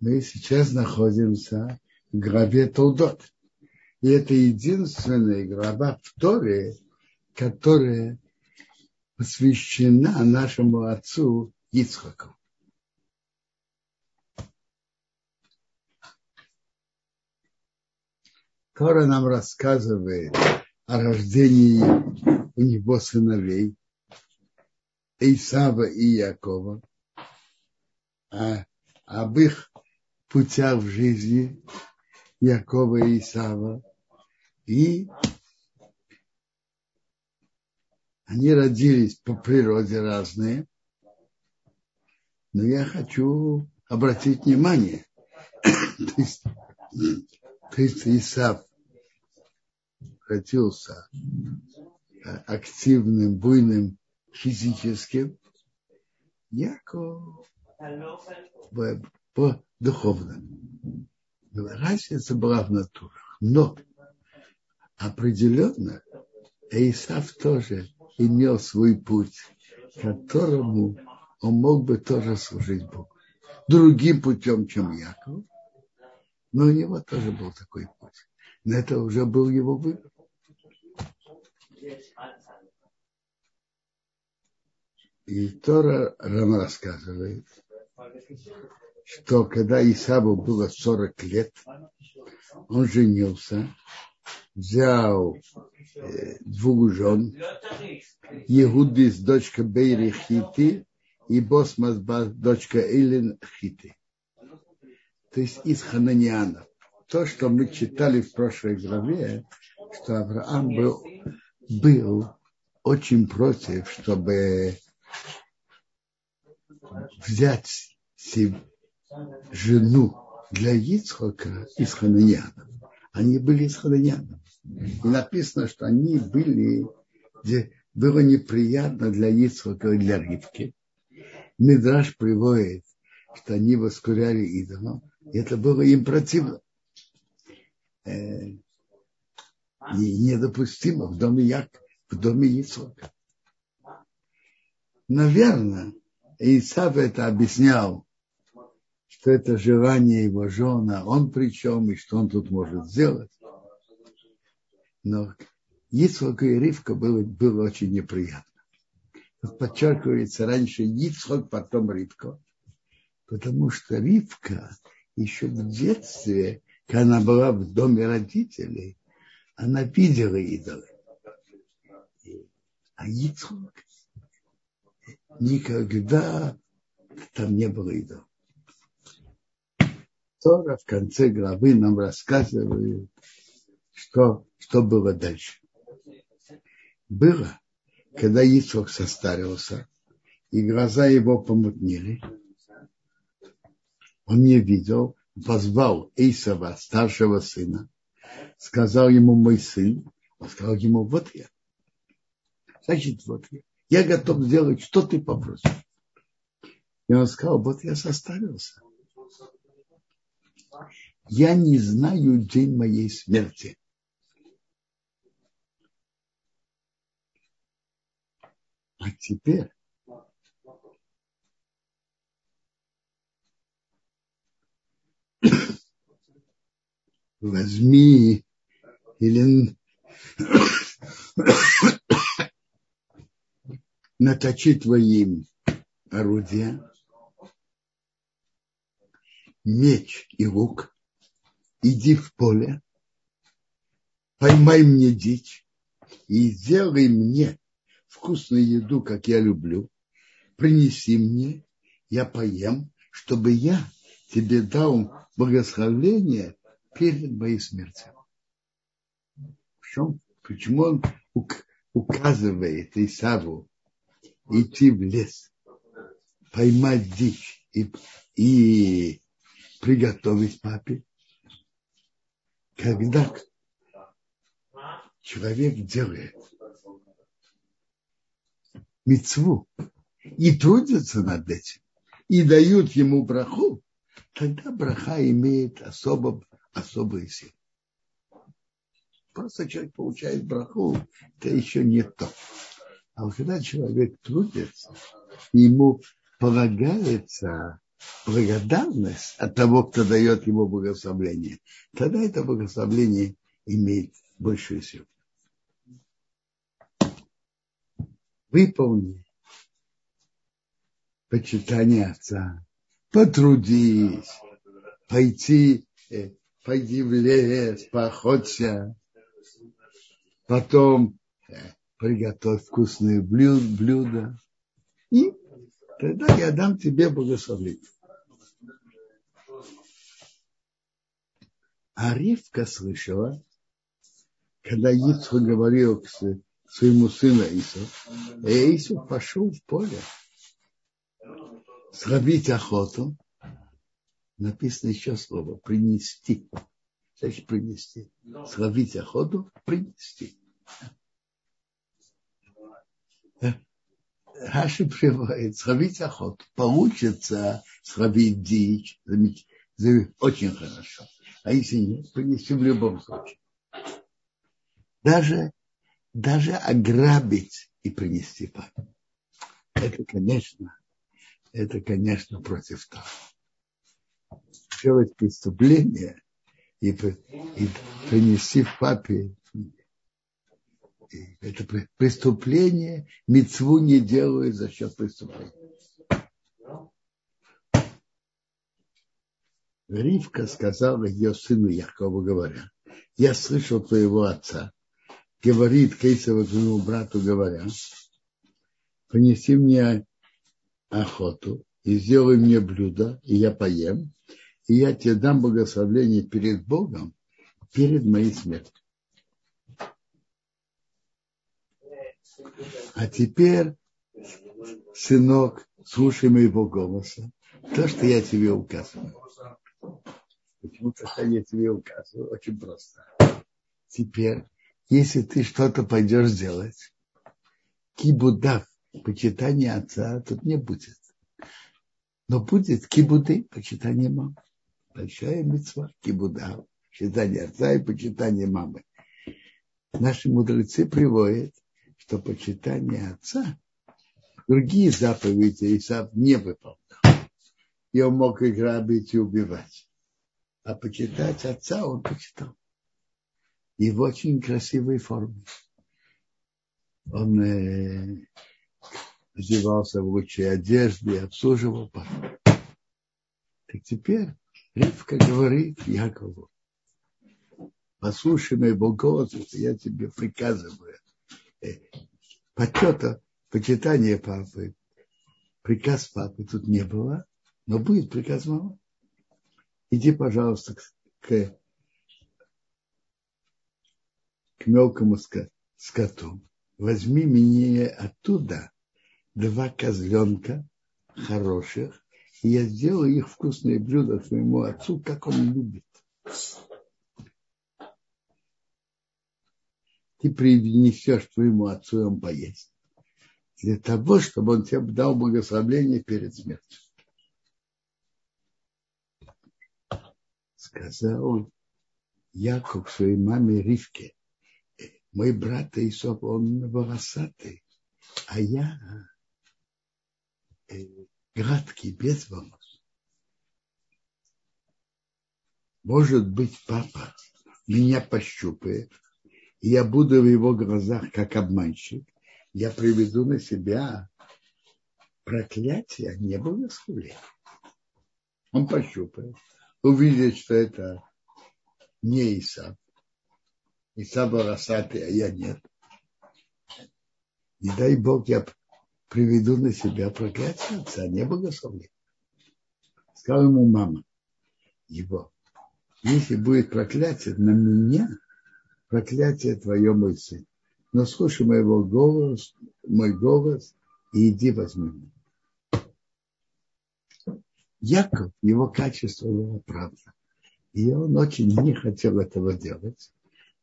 Мы сейчас находимся в гробе Толдот. И это единственная гроба в Торе, которая посвящена нашему отцу Ицхаку. Тора нам рассказывает о рождении у него сыновей Исава и Якова, а, об их путях в жизни Якова и Исава, и они родились по природе разные, но я хочу обратить внимание, то есть, то есть Исав родился активным, буйным, физическим, Яков по, духовным. Разница была в натурах. Но определенно Исав тоже имел свой путь, которому он мог бы тоже служить Богу. Другим путем, чем Яков, но у него тоже был такой путь. Но это уже был его выбор. И Тора нам рассказывает, что когда Исаву было 40 лет, он женился, взял э, двух жен, Егудис, дочка Бейри Хити, и Босмас, дочка Эйлин Хити. То есть из Хананианов. То, что мы читали в прошлой главе, что Авраам был, был очень против, чтобы взять себе жену для Ицхока из Хананьянов. Они были из Хананьянов. И написано, что они были, где было неприятно для Ицхока и для Ривки. Мидраш приводит, что они воскуряли идолов, и это было им противно. Э, и недопустимо в доме Як, в доме Ицхока. Наверное, Исав это объяснял, что это желание его жена, он причем, и что он тут может сделать. Но Ицхок и Ривка было, было очень неприятно. Подчеркивается раньше Ицхок, потом Ривка. Потому что Ривка еще в детстве, когда она была в доме родителей, она видела идолы. А Ицхок никогда там не было идолов. Тора в конце главы нам рассказывает, что, что было дальше. Было, когда Ицхок состарился, и глаза его помутнели, он не видел, позвал Исава, старшего сына, сказал ему мой сын, он сказал ему, вот я. Значит, вот я. Я готов сделать, что ты попросишь. И он сказал, вот я состарился. Я не знаю день моей смерти. А теперь возьми или наточи твоим орудия, меч и лук, иди в поле, поймай мне дичь и сделай мне вкусную еду, как я люблю, принеси мне, я поем, чтобы я тебе дал благословение перед моей смертью. В чем, почему он указывает Исаву идти в лес, поймать дичь и, и приготовить папе. Когда человек делает мецву и трудится над этим, и дают ему браху, тогда браха имеет особо, особые силы. Просто человек получает браху, это еще не то. А когда человек трудится, ему полагается благодарность от того, кто дает ему благословление, тогда это благословление имеет большую силу. Выполни почитание отца, потрудись, пойти, э, пойди в лес, поохоться, потом э, приготовь вкусные блюда, и тогда я дам тебе благословение. А Ривка слышала, когда Ицхак говорил к своему сыну Ису, и Ису пошел в поле срабить охоту, написано еще слово, принести. Значит, принести. Срабить охоту, принести. Раши приводит, срабить охоту. Получится срабить дичь. Очень хорошо. А если нет, принести в любом случае. Даже, даже ограбить и принести папе. Это, конечно, это, конечно, против того. Делать преступление и, и принести папе это преступление, мецву не делают за счет преступления. Ривка сказала ее сыну Якову, говоря, я слышал твоего отца, говорит Кейсова твоему брату, говоря, принеси мне охоту и сделай мне блюдо, и я поем, и я тебе дам благословение перед Богом, перед моей смертью. А теперь, сынок, слушай моего голоса, то, что я тебе указываю. Почему то, что я тебе указываю? Очень просто. Теперь, если ты что-то пойдешь делать, кибудав, почитание отца тут не будет. Но будет кибуды, почитание мамы. Большая мецва, кибуда, почитание отца и почитание мамы. Наши мудрецы приводят, что почитание отца другие заповеди Исав не выполнял. И он мог и грабить, и убивать. А почитать отца он почитал. И в очень красивой форме. Он э, одевался в лучшей одежды, обслуживал папу. Так теперь Ривка говорит Якову, послушай моего голоса, я тебе приказываю. Почета, почитание папы, приказ папы тут не было, но будет приказ мамы. Иди, пожалуйста, к, к, к мелкому скоту. Возьми мне оттуда два козленка хороших, и я сделаю их вкусные блюда твоему отцу, как он любит. Ты принесешь твоему отцу, и он поесть. Для того, чтобы он тебе дал благословение перед смертью. Сказал Яков своей маме Ривке, мой брат Исоп, он волосатый, а я Э, гладкий, без волос. Может быть, папа меня пощупает, и я буду в его глазах как обманщик, я приведу на себя проклятие, не благословление. Он пощупает, увидит, что это не Исав. Исав волосатый, а я нет. Не дай Бог, я приведу на себя проклятие отца, не благословление. Сказал ему мама его, если будет проклятие на меня, проклятие твое, мой сын. Но слушай моего голос, мой голос и иди возьми меня. Яков, его качество было правда. И он очень не хотел этого делать.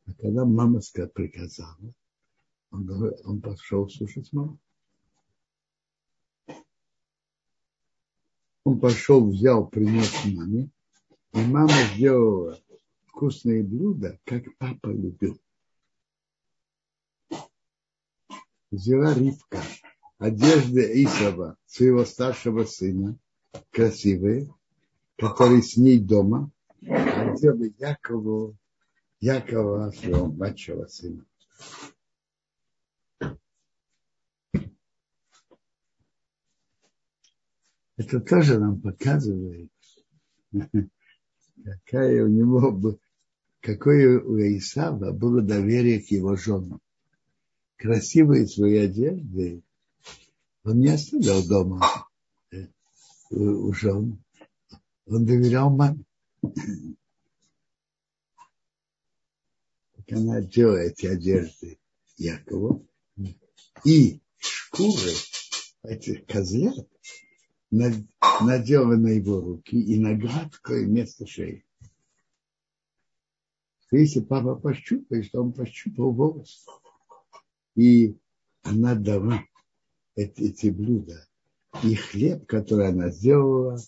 А когда мама приказала, он, он пошел слушать маму. Он пошел, взял, принес маме, и мама сделала вкусные блюда, как папа любил. Взяла Ривка одежды Исава, своего старшего сына, красивые, которые с ней дома, а сделали Якову, Якова, своего младшего сына. Это тоже нам показывает, какая у него, какое у Исава было доверие к его женам. Красивые свои одежды он не оставлял дома э, у жен. Он доверял маме. Как она одела эти одежды Якову. И шкуры этих козлят надела на его руки и на гладкое место шеи. Если папа пощупает, то он пощупал волос. И она дала эти, блюда и хлеб, который она сделала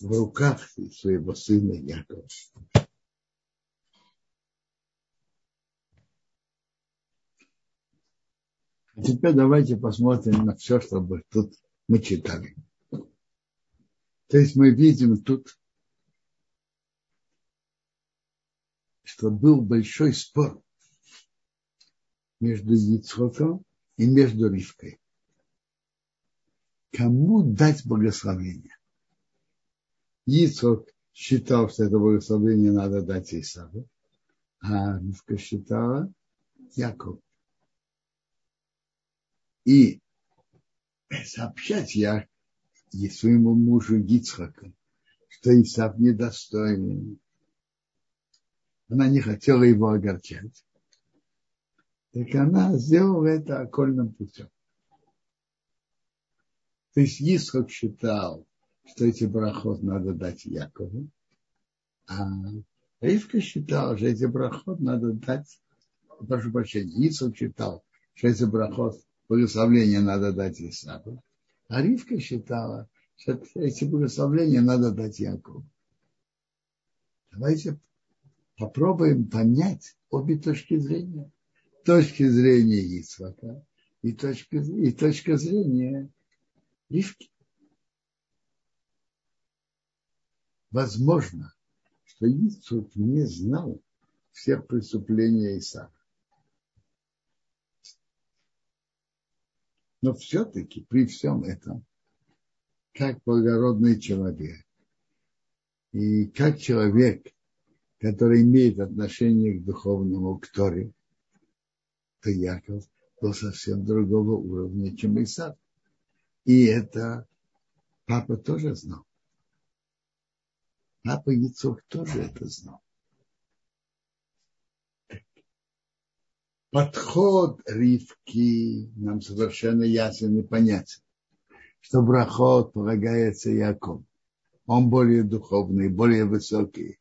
в руках своего сына Якова. А теперь давайте посмотрим на все, что тут мы читали. То есть мы видим тут, что был большой спор между Яцхоком и между Ривкой. Кому дать благословение? Яцхок считал, что это благословение надо дать Исаву, а Ривка считала Яков. И сообщать я своему мужу Гицхака, что Исав недостоин. Она не хотела его огорчать. Так она сделала это окольным путем. То есть Исхак считал, что эти брахот надо дать Якову, а Ривка считала, что эти брахот надо дать, прошу прощения, Исхак считал, что эти брахот, благословления надо дать Исаву, а Ривка считала, что эти благословления надо дать Якову. Давайте попробуем понять обе точки зрения. Точки зрения Исвака и точка, и точка зрения Ривки. Возможно, что Ицук не знал всех преступлений Исаака. Но все-таки при всем этом, как благородный человек и как человек, который имеет отношение к духовному, к Торе, то Яков был совсем другого уровня, чем Исаак. И это папа тоже знал. Папа Яцок тоже это знал. подход Ривки нам совершенно ясен и понятен, что брахот полагается Яков. Он более духовный, более высокий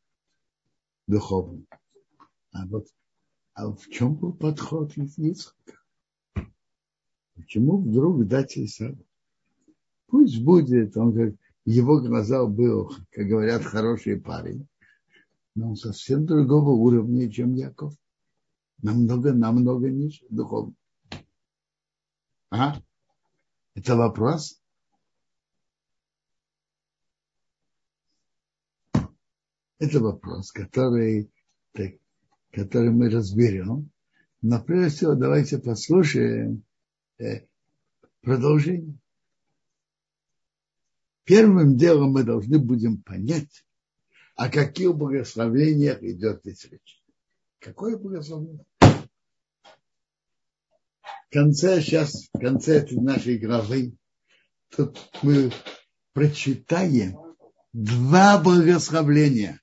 духовный. А вот а в чем был подход Ицхака? Почему вдруг дать Исаву? Пусть будет, он как в его глазах был, как говорят, хороший парень, но он совсем другого уровня, чем Яков намного, намного ниже духовно. А? Это вопрос? Это вопрос, который, который мы разберем. Но прежде всего давайте послушаем э, продолжение. Первым делом мы должны будем понять, о каких благословениях идет здесь речь. Какое благословение? В конце, сейчас, в конце этой нашей главы, тут мы прочитаем два благословления.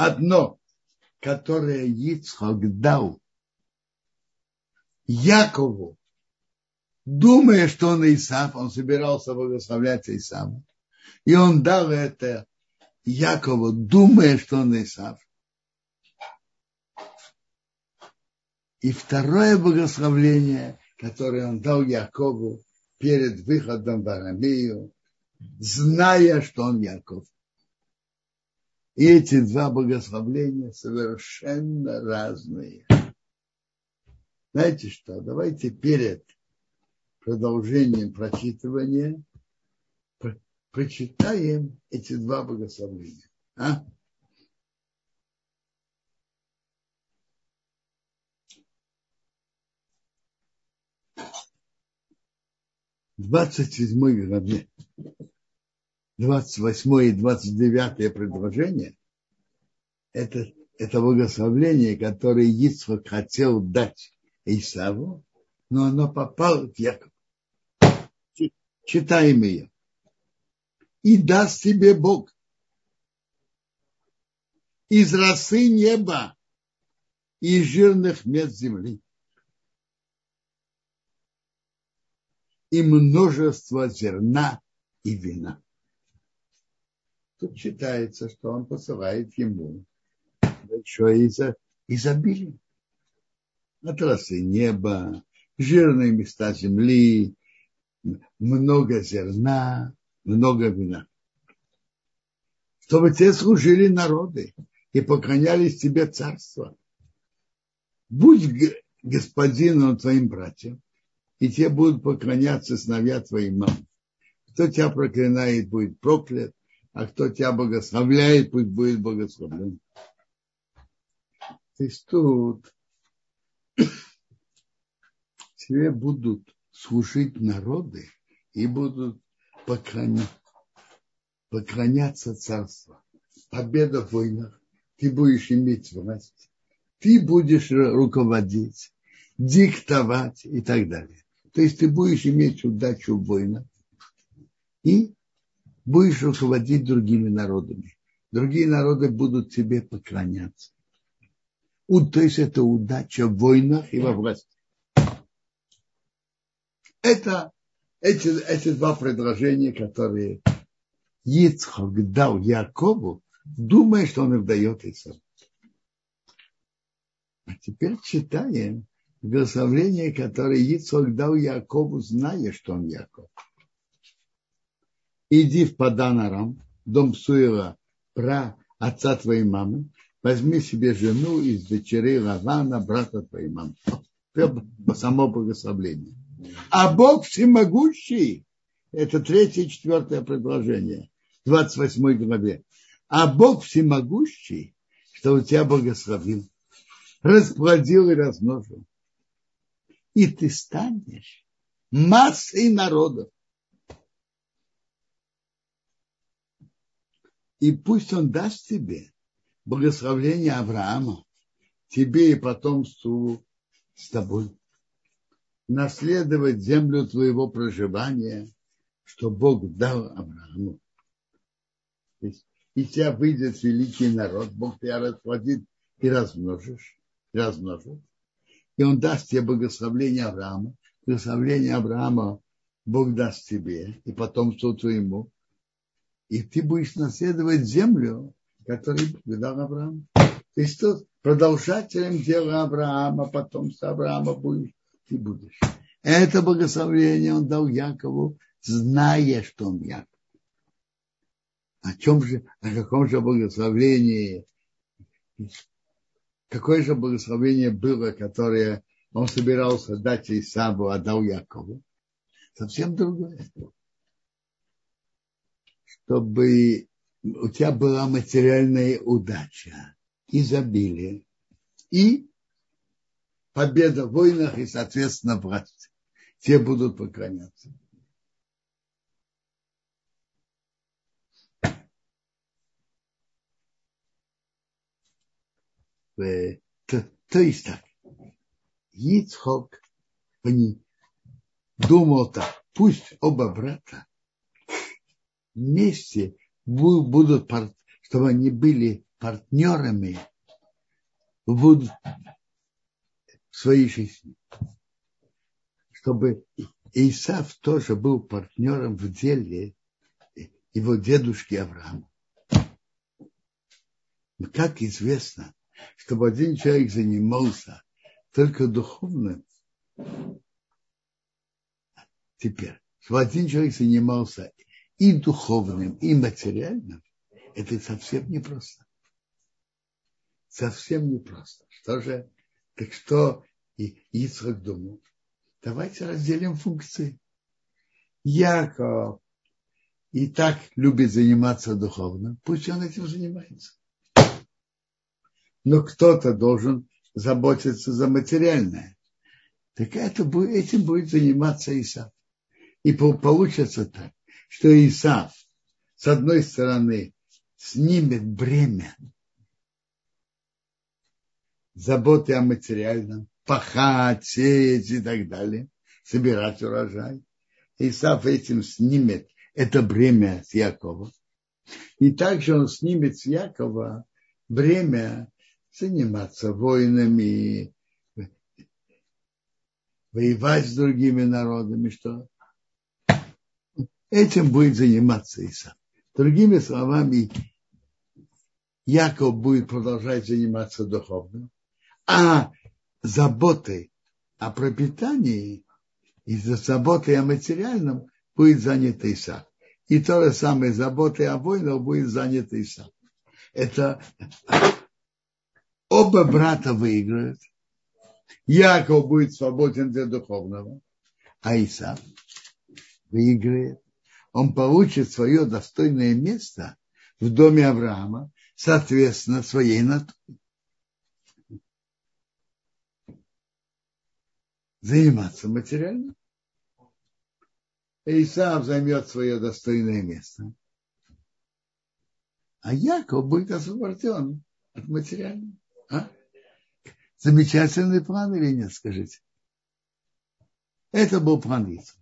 Одно, которое Ицхак дал Якову, думая, что он Исав, он собирался благословлять Исаву, и он дал это Якову, думая, что он Исав. И второе благословление, которое он дал Якову перед выходом в Арамею, зная, что он Яков. И эти два благословления совершенно разные. Знаете что? Давайте перед продолжением прочитывания прочитаем эти два благословения. А? двадцать седьмой главе, двадцать восьмое и двадцать девятое предложение это, это благословление, которое Ицхак хотел дать Исаву, но оно попало к Якову. Читаем ее. И даст тебе Бог из росы неба и жирных мест земли и множество зерна и вина. Тут читается, что он посылает ему большое изобилие. От росы неба, жирные места земли, много зерна, много вина. Чтобы те служили народы и поклонялись тебе царство. Будь господином твоим братьям, и те будут поклоняться сыновья твоим мамам. Кто тебя проклинает, будет проклят, а кто тебя благословляет, пусть будет благословлен. То есть тут тебе будут служить народы и будут поклоняться, поклоняться царству. Победа в войнах. Ты будешь иметь власть. Ты будешь руководить, диктовать и так далее. То есть ты будешь иметь удачу в войнах и будешь руководить другими народами. Другие народы будут тебе поклоняться. То есть это удача в войнах и во власти. Это эти, эти два предложения, которые Ицхок дал Якову, думая, что он их дает Исаву. А теперь читаем благословение, которое Ицхок дал Якову, зная, что он Яков. Иди в Паданарам, дом Суила, про отца твоей мамы, возьми себе жену из дочерей Лавана, брата твоей мамы. Само благословление. А Бог всемогущий, это третье и четвертое предложение, в 28 главе. А Бог всемогущий, что у тебя благословил, расплодил и размножил. И ты станешь массой народов. И пусть он даст тебе благословление Авраама, тебе и потомству с тобой наследовать землю твоего проживания, что Бог дал Аврааму. И тебя выйдет великий народ, Бог тебя расплодит и размножишь, и размножит. И Он даст тебе благословление Авраама. Благословение Авраама Бог даст тебе и потомству твоему. И ты будешь наследовать землю, которую дал Аврааму. То есть тут продолжателем дела Авраама, потомства Авраама будешь ты будешь. Это благословение он дал Якову, зная, что он Яков. О чем же, о каком же благословении, какое же благословение было, которое он собирался дать Исаву, а дал Якову? Совсем другое. Чтобы у тебя была материальная удача, изобилие и победа в войнах и, соответственно, власть. Те будут поклоняться. То, то есть так, Ицхок думал так, пусть оба брата вместе будут, чтобы они были партнерами в своей жизни. Чтобы Исав тоже был партнером в деле его дедушки Авраама. Но как известно, чтобы один человек занимался только духовным, теперь, чтобы один человек занимался и духовным, и материальным, это совсем непросто. Совсем непросто. Что же так что Ицхак думал? давайте разделим функции. Яков и так любит заниматься духовным, пусть он этим занимается. Но кто-то должен заботиться за материальное. Так это, этим будет заниматься Исав. И получится так, что Исав, с одной стороны, снимет бремя заботы о материальном, пахать, сеять и так далее, собирать урожай. Исав этим снимет это бремя с Якова. И также он снимет с Якова бремя заниматься войнами, воевать с другими народами, что этим будет заниматься Исав. Другими словами, Яков будет продолжать заниматься духовным, а заботой о пропитании и за заботой о материальном будет занят Исав. И то же самое заботой о войнах будет занят Исав. Это оба брата выиграют. Яков будет свободен для духовного, а Исав выиграет. Он получит свое достойное место в доме Авраама, соответственно, своей натуре. Заниматься материально. Исаав займет свое достойное место. А Яков будет освобожден от материального. А? Замечательный план или нет, скажите? Это был план Ицхака.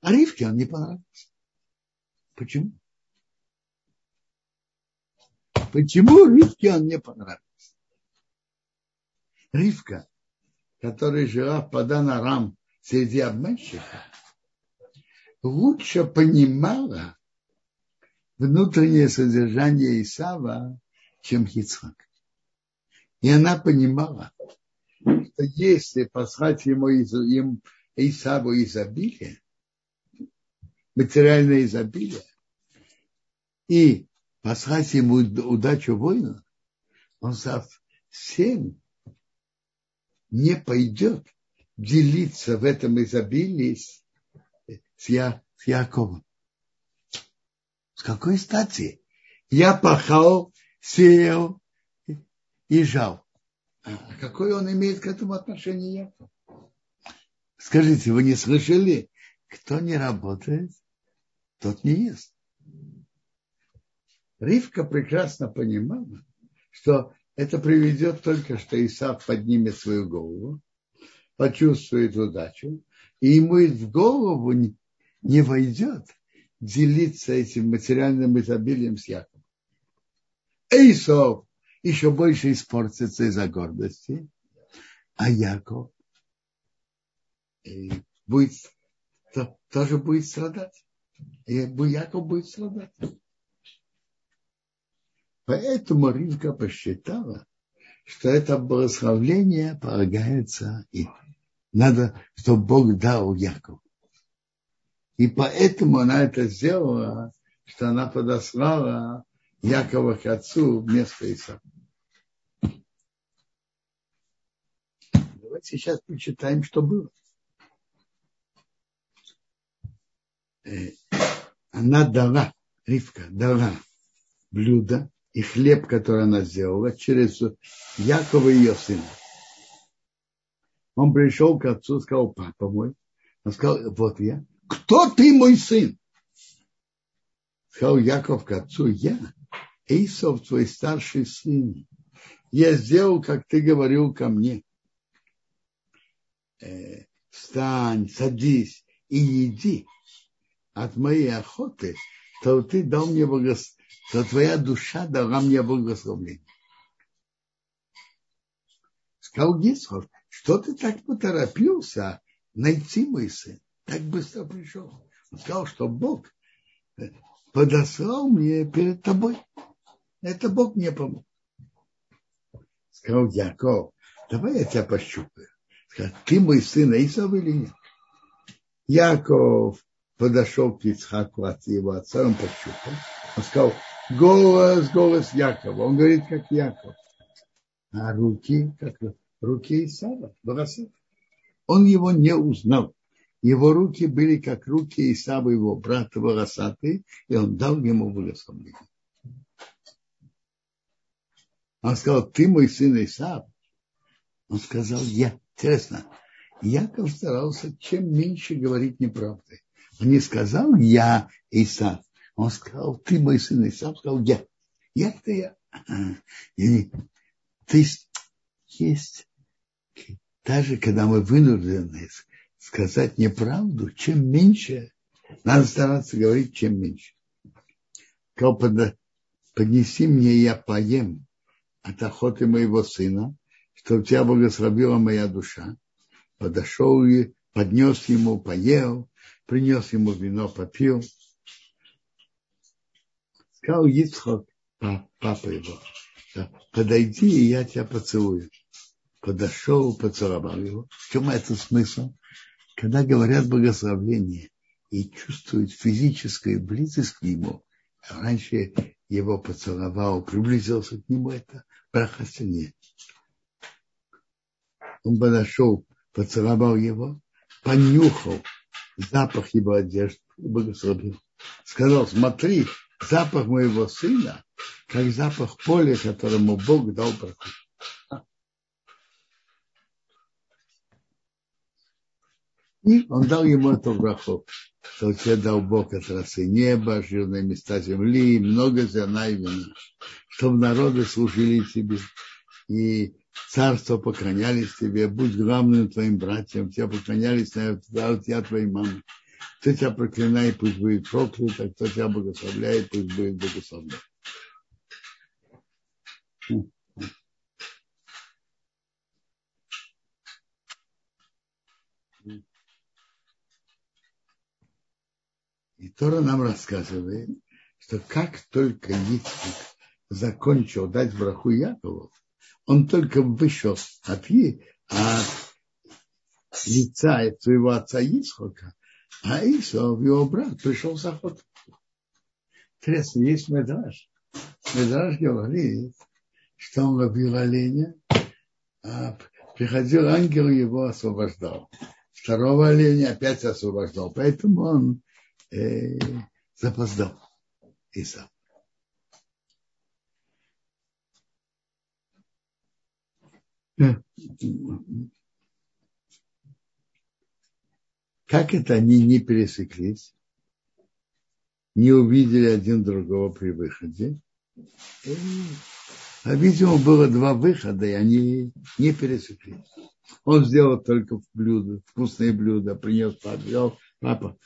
А Ривке он не понравился. Почему? Почему Ривке он не понравился? Ривка, которая жила в Падан-Арам среди обманщиков, лучше понимала внутреннее содержание Исава, чем Хицхак. И она понимала, что если послать ему, им Исаву изобилие, материальное изобилие, и послать ему удачу воина, он совсем не пойдет делиться в этом изобилии с, с, Я, с Яковом. С какой стати? Я пахал, сеял и жал. А какое он имеет к этому отношение Яков? Скажите, вы не слышали? Кто не работает, тот не ест. Ривка прекрасно понимала, что это приведет только, что Исаф поднимет свою голову, почувствует удачу, и ему в голову не войдет делиться этим материальным изобилием с Яковом. Эйсов еще больше испортится из-за гордости, а Яков будет, тоже будет страдать. И Яков будет страдать. Поэтому Ривка посчитала, что это благословление полагается им. Надо, чтобы Бог дал Якову. И поэтому она это сделала, что она подослала Якова к отцу вместо Исаака. Давайте сейчас почитаем, что было. Она дала, Ривка дала блюдо и хлеб, который она сделала, через Якова ее сына. Он пришел к отцу сказал, папа мой. Он сказал, вот я. Кто ты, мой сын? Сказал Яков к отцу, я, Исов, твой старший сын. Я сделал, как ты говорил ко мне. Э, встань, садись и еди от моей охоты, то ты дал мне благословение то твоя душа дала мне благословение. Сказал Гисхов, что ты так поторопился найти мой сын? Так быстро пришел. Он сказал, что Бог подослал мне перед тобой. Это Бог мне помог. Сказал Яков, давай я тебя пощупаю. Сказал, ты мой сын Исав или нет? Яков подошел к Ицхаку от его отца, он пощупал. Он сказал, голос, голос Якова. Он говорит, как Яков. А руки, как руки Исава, волосы. Он его не узнал. Его руки были как руки Исава, его брата волосатые, и он дал ему благословение. Он сказал, ты мой сын Исав. Он сказал, я. Интересно, Яков старался чем меньше говорить неправды. Не сказал я Исав. Он сказал, ты мой сын Исав. Сказал, я. Я это я. То есть есть, даже когда мы вынуждены сказать неправду, чем меньше, надо стараться говорить, чем меньше. Сказал, поднеси мне, я поем от охоты моего сына, что тебя благословила моя душа. Подошел и поднес ему, поел, принес ему вино, попил. Сказал Ицхок, папа его, подойди, и я тебя поцелую. Подошел, поцеловал его. В чем это смысл? Когда говорят благословение и чувствуют физическую близость к нему, раньше его поцеловал, приблизился к нему, это браха. Он подошел, поцеловал его, понюхал запах его одежды и благословил. Сказал, смотри, запах моего сына, как запах поля, которому Бог дал браху. И он дал ему эту браху, что тебе дал Бог от расы неба, жирные места земли, много зерна и вина, чтобы народы служили тебе, и царство поклонялись тебе, будь главным твоим братьям, тебя поклонялись на я твоей мамы. Кто тебя проклинает, пусть будет проклят, а кто тебя благословляет, пусть будет благословлен. И Тора нам рассказывает, что как только Ицхак закончил дать браху Якову, он только вышел от, от лица своего отца Ицхака, а Исов, его брат, пришел с охоты. Интересно, есть Медраж. Медраж говорит, что он ловил оленя, а приходил ангел и его освобождал. Второго оленя опять освобождал. Поэтому он э, запоздал. Исав. Как это они не пересеклись, не увидели один другого при выходе? А, видимо, было два выхода, и они не пересеклись. Он сделал только блюдо, вкусное блюдо, принес папа, папа,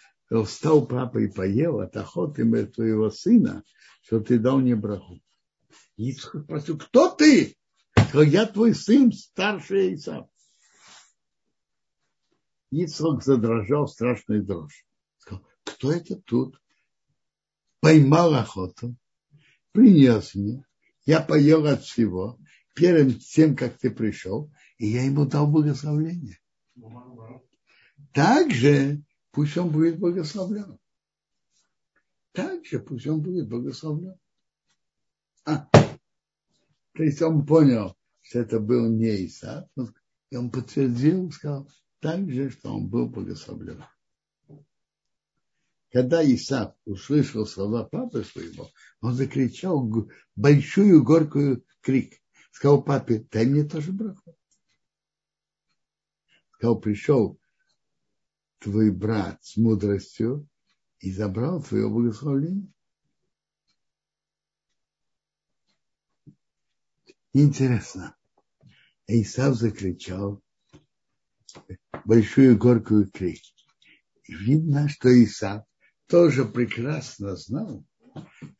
встал папа и поел от охоты твоего сына, что ты дал мне браху. Ицхак спросил, кто ты? Я твой сын, старший Исав. Ицхак задрожал страшной дрожь. Сказал, кто это тут? Поймал охоту, принес мне, я поел от всего, перед тем, как ты пришел, и я ему дал благословение. Также пусть он будет благословлен. Также пусть он будет благословлен. А, то есть он понял, что это был не Исаак, и он подтвердил, сказал также, что он был благословлен. Когда Исаак услышал слова папы своего, он закричал большую горькую крик. Сказал папе, дай мне тоже браху. Сказал, пришел твой брат с мудростью и забрал твое благословение. Интересно. Исав закричал большую горькую крик. Видно, что Исав тоже прекрасно знал,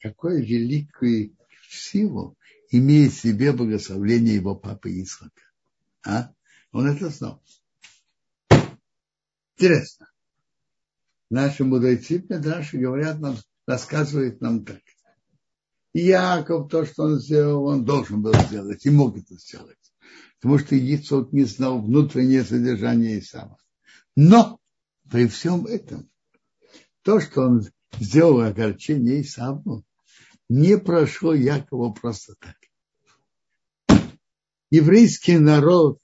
какую великую силу имеет в себе благословление его папы Исака. А? Он это знал. Интересно. Наши мудрецы наши говорят нам, рассказывают нам так. Яков, то, что он сделал, он должен был сделать и мог это сделать. Потому что Ицхок не знал внутреннее содержание Исава. Но при всем этом, то, что он сделал огорчение Исаву, не прошло Якова просто так. Еврейский народ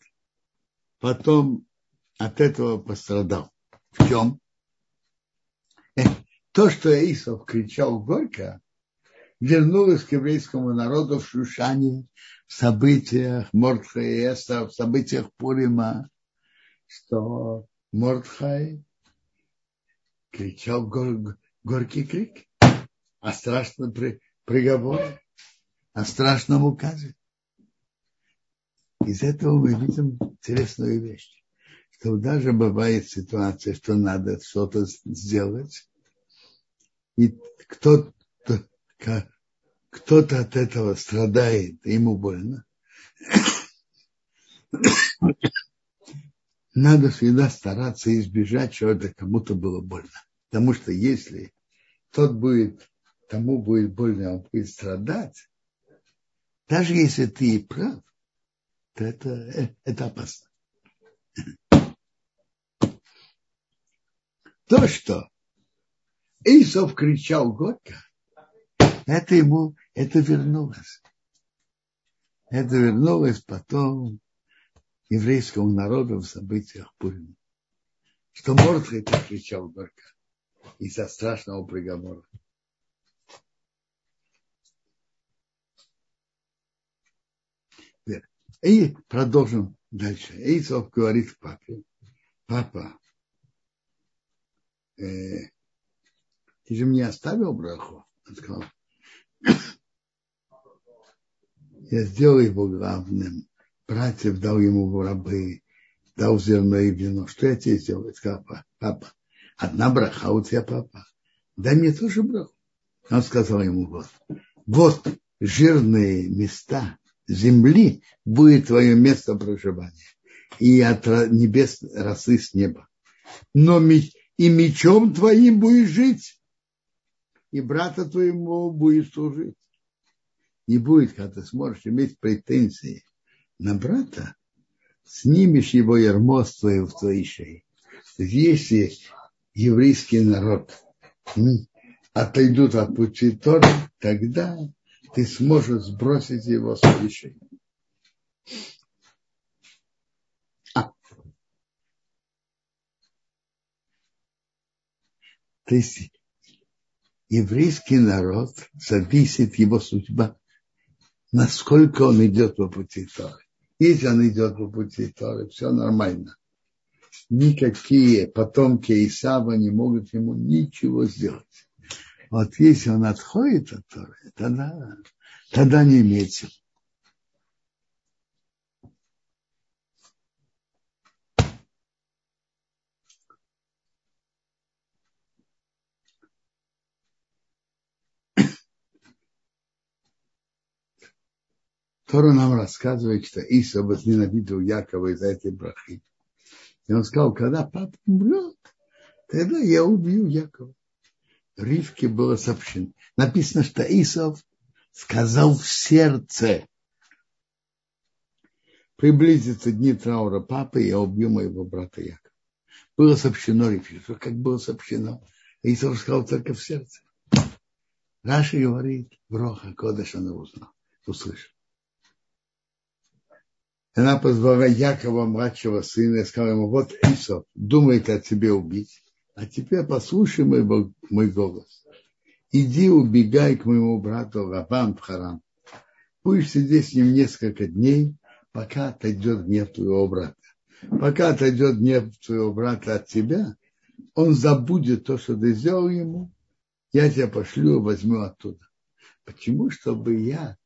потом от этого пострадал. В чем? То, что Исов кричал горько, вернулось к еврейскому народу в Шушане, в событиях Мордхаеса, в событиях Пурима, что Мордхай кричал гор, горький крик о страшном при, приговоре, о страшном указе. Из этого мы видим интересную вещь, что даже бывает ситуация, что надо что-то сделать, и кто-то кто-то от этого страдает, ему больно. Надо всегда стараться избежать, что это кому-то было больно. Потому что если тот будет, тому будет больно, он будет страдать, даже если ты и прав, то это, это опасно. То, что Исов кричал горько, это ему, это вернулось. Это вернулось потом еврейскому народу в событиях Пурима. Что Мордхай так кричал горько из-за страшного приговора. И продолжим дальше. Эйсов говорит папе, папа, э, ты же мне оставил браху? Он сказал, я сделал его главным. Братьев дал ему в рабы, дал зерно и вино. Что я тебе сделал? Сказал, папа, одна браха у тебя, папа. Дай мне тоже браху. Он сказал ему, вот, вот жирные места земли будет твое место проживания. И от небес росы с неба. Но и мечом твоим будешь жить и брата твоему будет служить. Не будет, когда ты сможешь иметь претензии на брата, снимешь его ярмо с твоей, в твоей шее. Если еврейский народ отойдут от пути Торы, тогда ты сможешь сбросить его с твоей шеи. А. То есть еврейский народ зависит его судьба, насколько он идет по пути Торы. Если он идет по пути Торы, все нормально. Никакие потомки Исава не могут ему ничего сделать. Вот если он отходит от Торы, тогда, тогда не имеет сил. Тора нам рассказывает, что Иса возненавидел Якова из-за этой брахи. И он сказал, когда папа умрет, тогда я убью Якова. Ривке было сообщено. Написано, что Исов сказал в сердце, приблизится дни траура папы, я убью моего брата Якова. Было сообщено Ривке, что как было сообщено. Исов сказал только в сердце. Раша говорит, Броха Кодыш она узнал, услышал. Она позвала Якова, младшего сына, и сказала ему, вот Исов думает о тебе убить, а теперь послушай мой, мой голос. Иди убегай к моему брату Лаван в Харам. Будешь сидеть с ним несколько дней, пока отойдет гнев твоего брата. Пока отойдет гнев твоего брата от тебя, он забудет то, что ты сделал ему, я тебя пошлю, возьму оттуда. Почему? Чтобы я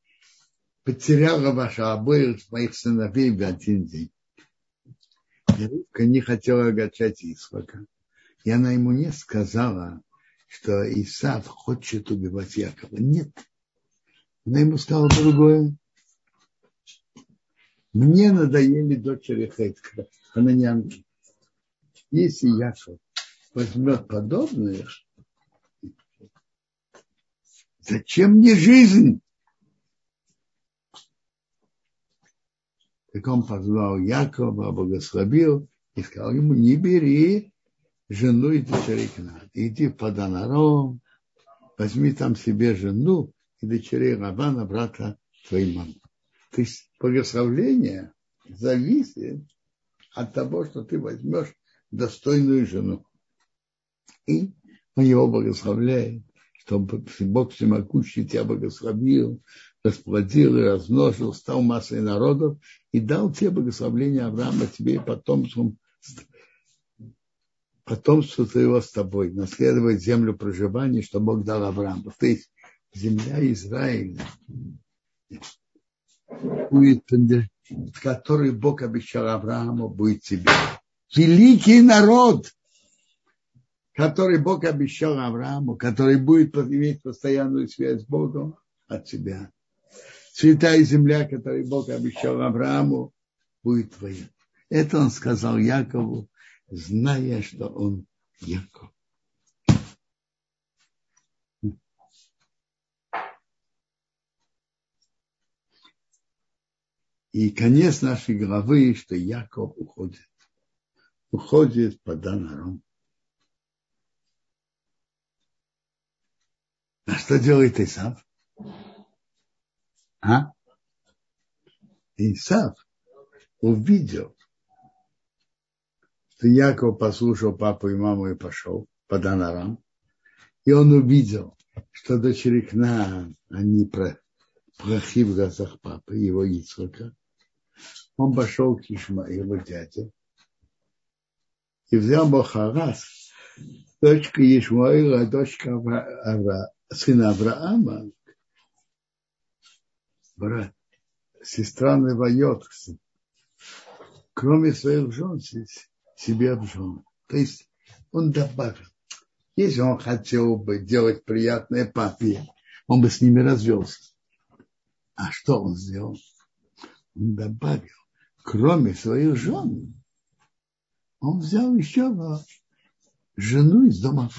потеряла ваша обоих моих сыновей в один день. И Ривка не хотела огорчать Исфака. И она ему не сказала, что Исав хочет убивать Якова. Нет. Она ему сказала другое. Мне надоели дочери Хейтка, хананянки. Если Яков возьмет подобное, зачем мне жизнь? Так он позвал Якова, благословил и сказал ему, не бери жену и дочерей к нам. Иди в Паданаром, возьми там себе жену и дочерей Рабана, брата твоей мамы. То есть благословление зависит от того, что ты возьмешь достойную жену. И он его благословляет, чтобы Бог всемогущий тебя благословил, расплодил и размножил, стал массой народов и дал тебе благословение Авраама, тебе и потомством, потомству твоего с тобой, наследовать землю проживания, что Бог дал Аврааму. То есть земля Израиля будет, который Бог обещал Аврааму, будет тебе. Великий народ, который Бог обещал Аврааму, который будет иметь постоянную связь с Богом от тебя. Святая земля, которую Бог обещал Аврааму, будет твоя. Это он сказал Якову, зная, что он Яков. И конец нашей главы, что Яков уходит. Уходит по Данаром. А что делает Исав? А? Исав увидел, что Яков послушал папу и маму и пошел по Данарам. И он увидел, что дочери Кна, они плохи в глазах папы, его Ицхака. Он пошел к Ишмаилу, дяде, и взял Бахарас, дочка Ишмаила, дочка Авра, сына Авраама, брат, сестра Невайот, кроме своих жен, себе в жены. То есть он добавил, если он хотел бы делать приятное папе, он бы с ними развелся. А что он сделал? Он добавил, кроме своих жен, он взял еще жену из дома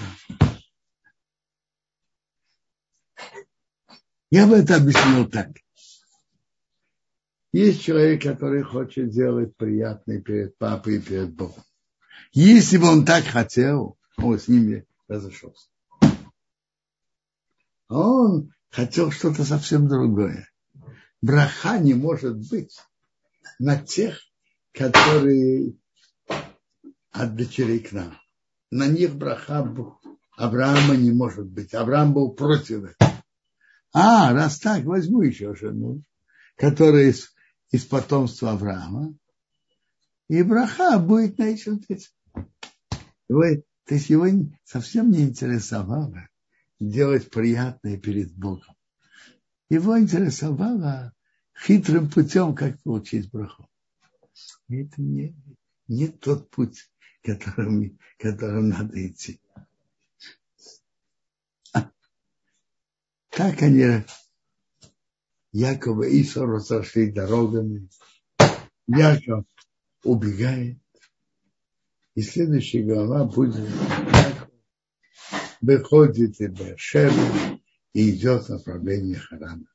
Я бы это объяснил так. Есть человек, который хочет сделать приятное перед папой и перед Богом. Если бы он так хотел, он с ними разошелся. Он хотел что-то совсем другое. Браха не может быть на тех, которые от дочерей к нам. На них браха Авраама не может быть. Авраам был против этого. А, раз так, возьму еще жену, которая из, из потомства Авраама, и браха будет на этих. Его, то есть его совсем не интересовало делать приятное перед Богом. Его интересовало хитрым путем, как получить браху. Это не, не тот путь, которым, которым надо идти. Так они, Яков и Исо разошли дорогами. Яков убегает. И следующая глава будет Яков выходит из Бершева и идет в направлении Харана.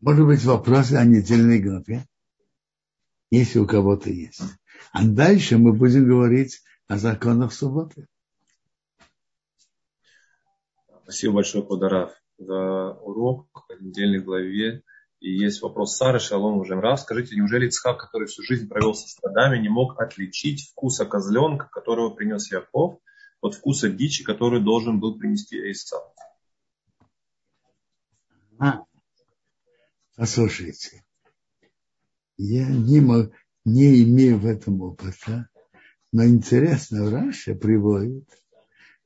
Может быть, вопросы о недельной главе, если у кого-то есть. А дальше мы будем говорить о законах субботы. Спасибо большое, Кударав, за урок о недельной главе. И есть вопрос Сары Шалом уже раз. Скажите, неужели Ицхак, который всю жизнь провел со стадами, не мог отличить вкуса козленка, которого принес Яков, от вкуса дичи, который должен был принести Эйсав? А, послушайте, я не, мог, не имею в этом опыта, но интересно, Раши приводит,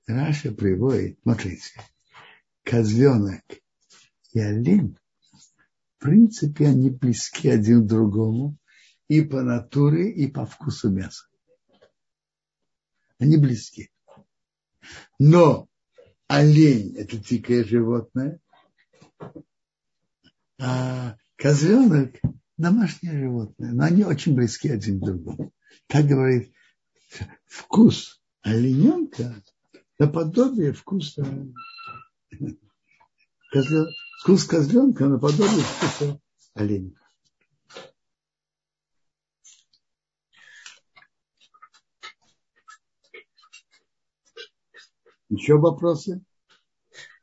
Раши приводит, смотрите, козленок и олень в принципе, они близки один к другому и по натуре, и по вкусу мяса. Они близки. Но олень – это дикое животное, а козленок – домашнее животное. Но они очень близки один к другому. Как говорит, вкус олененка наподобие вкуса козленка Вкус козленка наподобие вкуса оленя. Еще вопросы?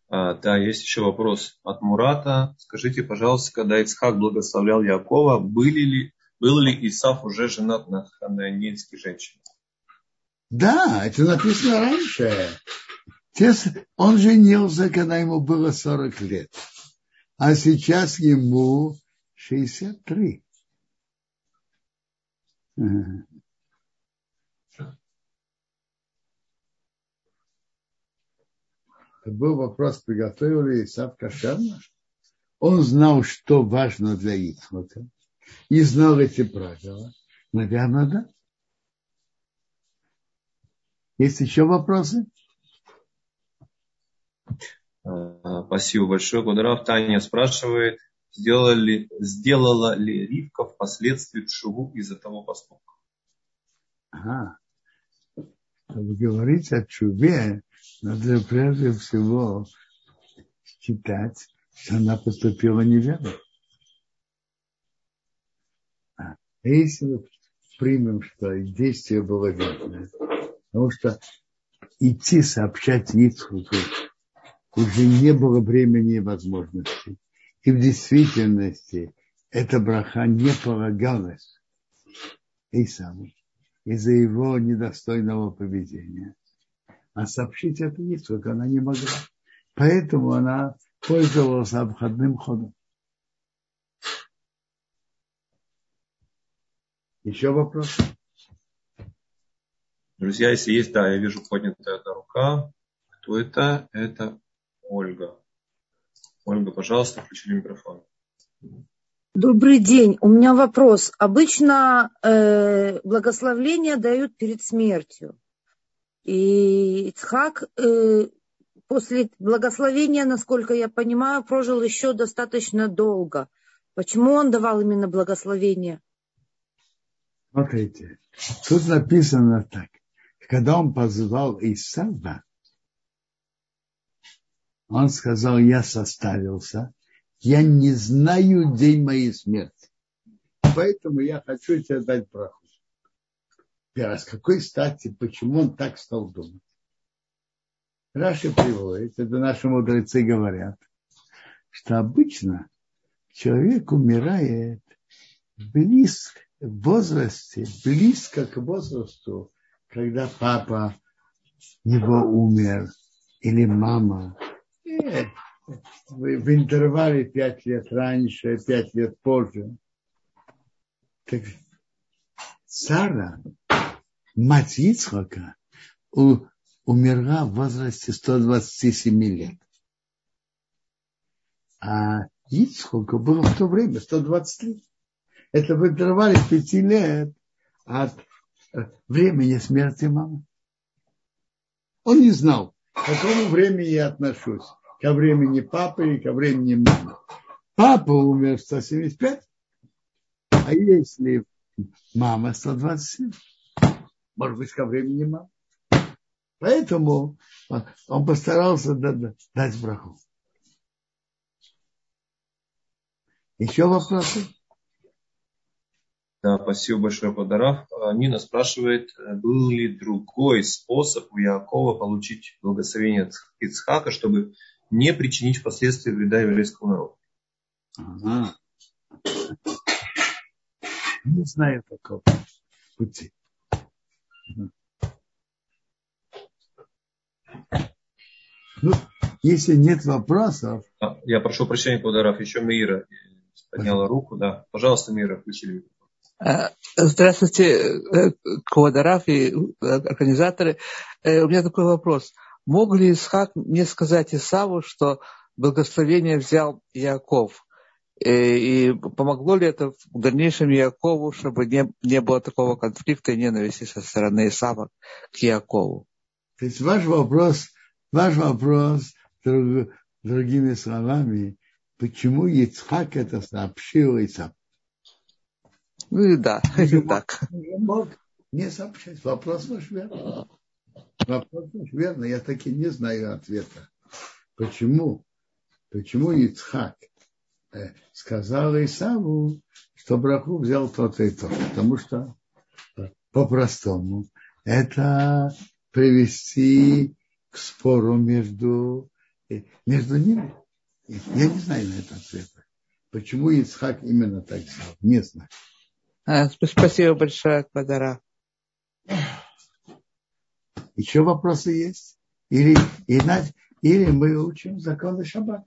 А, да, есть еще вопрос от Мурата. Скажите, пожалуйста, когда Ицхак благословлял Якова, были ли, был ли Исаф уже женат на ханаанейской женщине? Да, это написано раньше. Он женился, когда ему было 40 лет. А сейчас ему 63. был вопрос, приготовил ли Исав кошерно. Он знал, что важно для Ицхока, и знал эти правила. Наверное, да. Есть еще вопросы? А, спасибо большое. Гударав Таня спрашивает, сделала ли, сделала ли Ривка впоследствии шуву из-за того поступка? Ага. Чтобы говорить о чуве, надо прежде всего считать, что она поступила неверно. А если мы примем, что действие было верное, потому что идти сообщать Ицхуку уже не было времени и возможности. И в действительности эта браха не полагалась Исаму из-за его недостойного поведения. А сообщить это Ицхаку она не могла. Поэтому она пользовалась обходным ходом. Еще вопрос? Друзья, если есть, да, я вижу поднятая одна рука. Кто это? Это Ольга. Ольга, пожалуйста, включи микрофон. Добрый день. У меня вопрос. Обычно э, благословления дают перед смертью. И Ицхак э, после благословения, насколько я понимаю, прожил еще достаточно долго. Почему он давал именно благословение? Смотрите, тут написано так. Когда он позвал Исава, он сказал, я составился, я не знаю день моей смерти. Поэтому я хочу тебе дать проход. С какой стати, почему он так стал думать? Раши приводит, это наши мудрецы говорят, что обычно человек умирает близко, в возрасте, близко к возрасту, когда папа его умер, или мама, в интервале пять лет раньше, пять лет позже. Так Сара, мать Ицхака, умерла в возрасте 127 лет. А Ицхаку было в то время 120 лет. Это в интервале пяти лет от времени смерти мамы. Он не знал, к какому времени я отношусь ко времени папы и ко времени мамы. Папа умер в 175, а если мама 127, может быть, ко времени мамы. Поэтому он постарался дать браху. Еще вопросы? Да, спасибо большое, Подарав. Нина спрашивает, был ли другой способ у Якова получить благословение Ицхака, чтобы не причинить впоследствии вреда еврейскому народу. Ага. Не знаю такого пути. Ну, если нет вопросов. А, я прошу прощения, Кударов, еще Мира подняла руку. Да. Пожалуйста, Мира, включили э, Здравствуйте, э, Куадарав и э, организаторы. У меня такой вопрос. Мог ли Исхак не сказать Исаву, что благословение взял Яков? И, помогло ли это в дальнейшем Якову, чтобы не, не было такого конфликта и ненависти со стороны Исава к Якову? То есть ваш вопрос, ваш вопрос друг, другими словами, почему Ицхак это сообщил Исаву? Ну и да, и так. Мог не сообщать. Вопрос ваш верный. Вопрос верно, я таки не знаю ответа. Почему? Почему Ицхак э, сказал Исаву, что браху взял тот и тот? Потому что э, по-простому это привести к спору между между ними? Я не знаю на это ответа. Почему Ицхак именно так сделал? Не знаю. А, спасибо большое, Квадара. Еще вопросы есть? Или, иначе, или мы учим законы шаббата?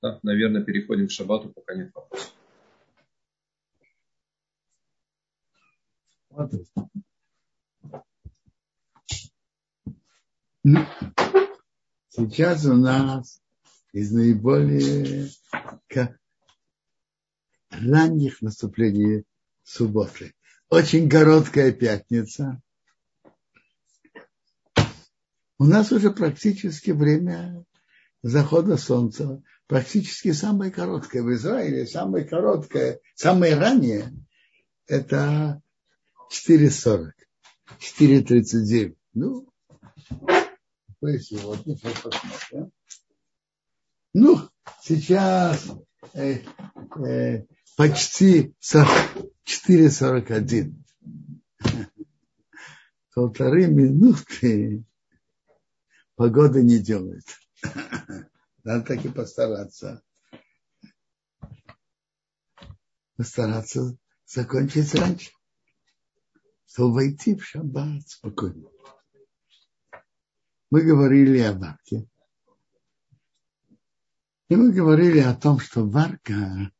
Да, наверное, переходим к шаббату, пока нет вопросов. Вот. Сейчас у нас из наиболее ранних наступлений субботы. Очень короткая пятница. У нас уже практически время захода солнца, практически самое короткое. В Израиле самое короткое, самое раннее, это 4.40, 4.39. Ну, то сегодня, сейчас посмотрим. Ну, сейчас э, э, почти 4.41. Полторы минуты погода не делает. Надо так и постараться. Постараться закончить раньше. Чтобы войти в шаббат спокойно. Мы говорили о варке. И мы говорили о том, что варка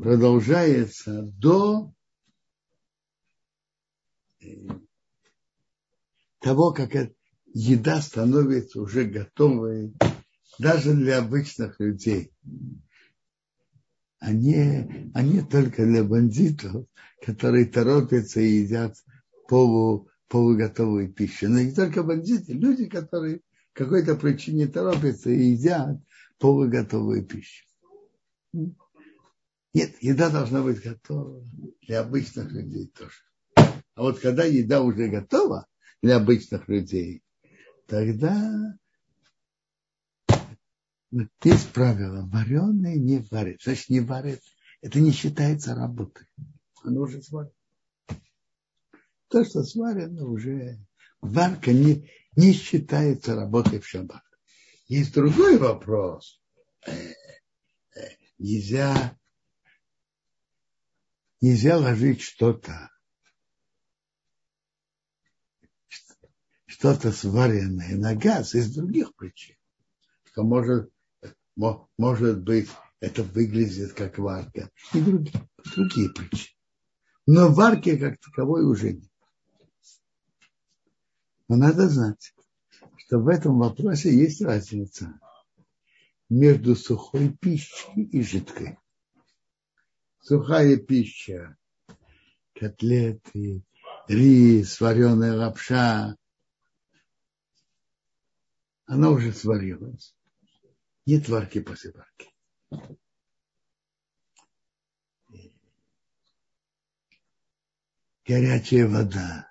продолжается до того, как еда становится уже готовой даже для обычных людей, а не, а только для бандитов, которые торопятся и едят полу, полуготовую пищу. Но не только бандиты, люди, которые какой-то причине торопятся и едят полуготовую пищу. Нет, еда должна быть готова для обычных людей тоже. А вот когда еда уже готова для обычных людей, тогда есть правило, вареное не варит. Значит, не варит, это не считается работой. Оно уже сварено. То, что сварено, уже варка не, не считается работой в шаббат. Есть другой вопрос. Э, э, нельзя нельзя ложить что-то, что-то сваренное на газ из других причин. Что может, может быть, это выглядит как варка. И другие, другие причины. Но варки как таковой уже нет. Но надо знать, что в этом вопросе есть разница между сухой пищей и жидкой сухая пища, котлеты, рис, вареная лапша, она уже сварилась. Нет варки после варки. Горячая вода.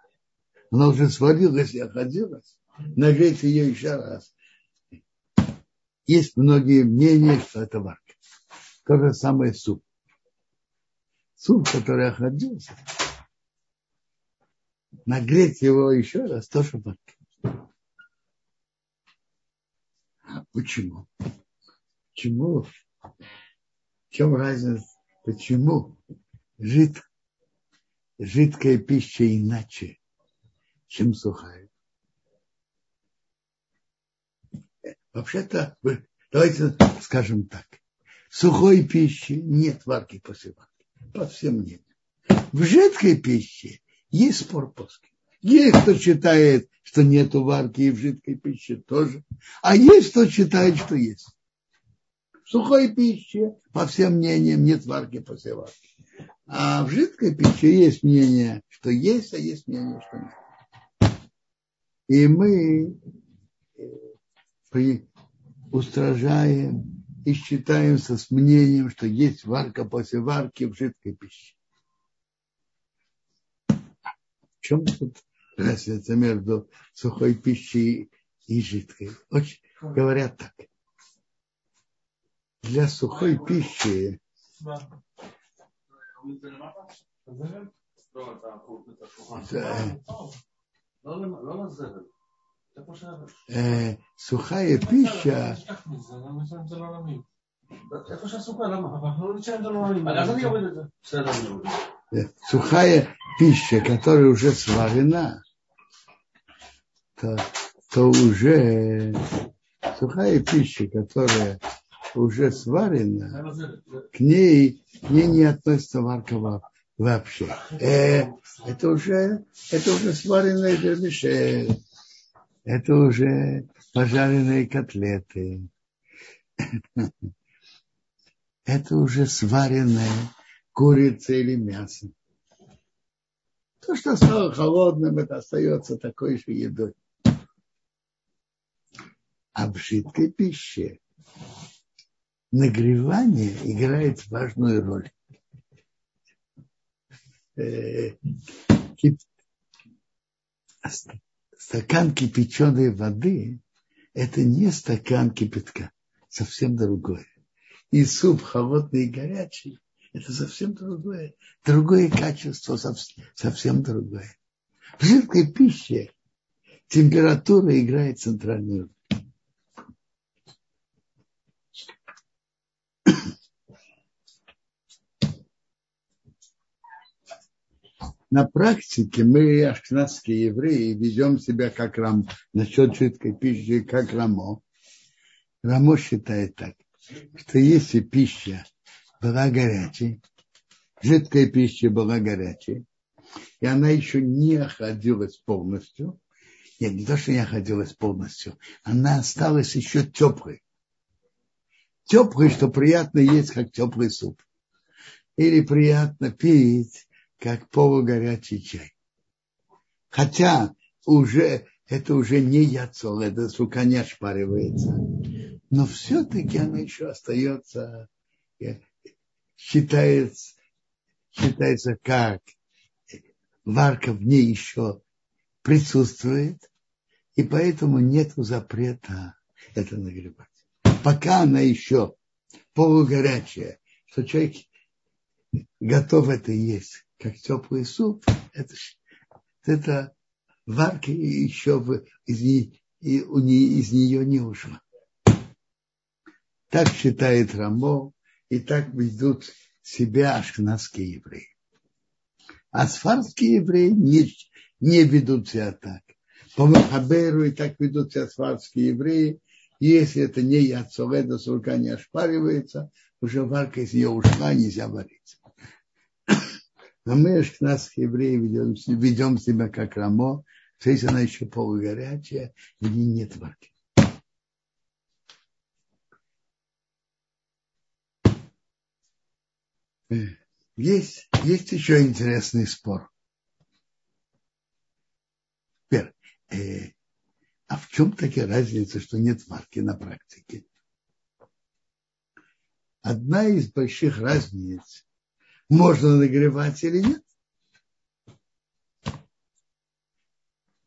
Она уже сварилась и охладилась. Нагреть ее еще раз. Есть многие мнения, что это варка. То же самое суп суп, который охладился, нагреть его еще раз, тоже. А почему? Почему? В чем разница? Почему жид, жидкая пища иначе, чем сухая? Вообще-то, давайте скажем так. Сухой пище нет варки после варки по всем мнениям. В жидкой пище есть спор плоский. Есть кто считает, что нет варки и в жидкой пище тоже. А есть кто считает, что есть. В сухой пище, по всем мнениям, нет варки после варки. А в жидкой пище есть мнение, что есть, а есть мнение, что нет. И мы э, устражаем и считаемся с мнением, что есть варка после варки в жидкой пище. В чем тут разница между сухой пищей и жидкой? Очень говорят так. Для сухой пищи э, сухая пища сухая пища, которая уже сварена, то, то уже сухая пища, которая уже сварена, к ней, к ней не относится варка вообще. Э, это уже это уже сваренные дермишель, это уже пожаренные котлеты, это уже сваренная курица или мясо. То, что стало холодным, это остается такой же едой. А в жидкой пище нагревание играет важную роль. Стакан кипяченой воды – это не стакан кипятка, совсем другое. И суп холодный и горячий – это совсем другое. Другое качество, совсем другое. В жидкой пище температура играет центральную роль. На практике мы, ашкнадские евреи, ведем себя как рам, насчет жидкой пищи, как рамо. Рамо считает так, что если пища была горячей, жидкая пища была горячей, и она еще не охладилась полностью, нет, не то, что не охладилась полностью, она осталась еще теплой. Теплой, что приятно есть, как теплый суп. Или приятно пить, как полугорячий чай. Хотя уже это уже не яцол, это сука не ошпаривается. Но все-таки она еще остается, э, считается, считается как варка в ней еще присутствует, и поэтому нет запрета это нагревать. Пока она еще полугорячая, что человек готов это есть, как теплый суп, это, это варка еще в, из, и у не, из нее не ушла. Так считает Рамо, и так ведут себя ашкнадские евреи. А сфарские евреи не, не ведут себя так. По Махаберу и так ведут себя сфарские евреи. Если это не яцоведа, сурка не ошпаривается, уже варка из нее ушла, нельзя варить. А мы, нас евреи, ведем, ведем себя как рамо, то есть она еще полугорячая, ней нет варки. Есть, есть еще интересный спор. Теперь, э, а в чем такая разница, что нет варки на практике? Одна из больших разниц можно нагревать или нет.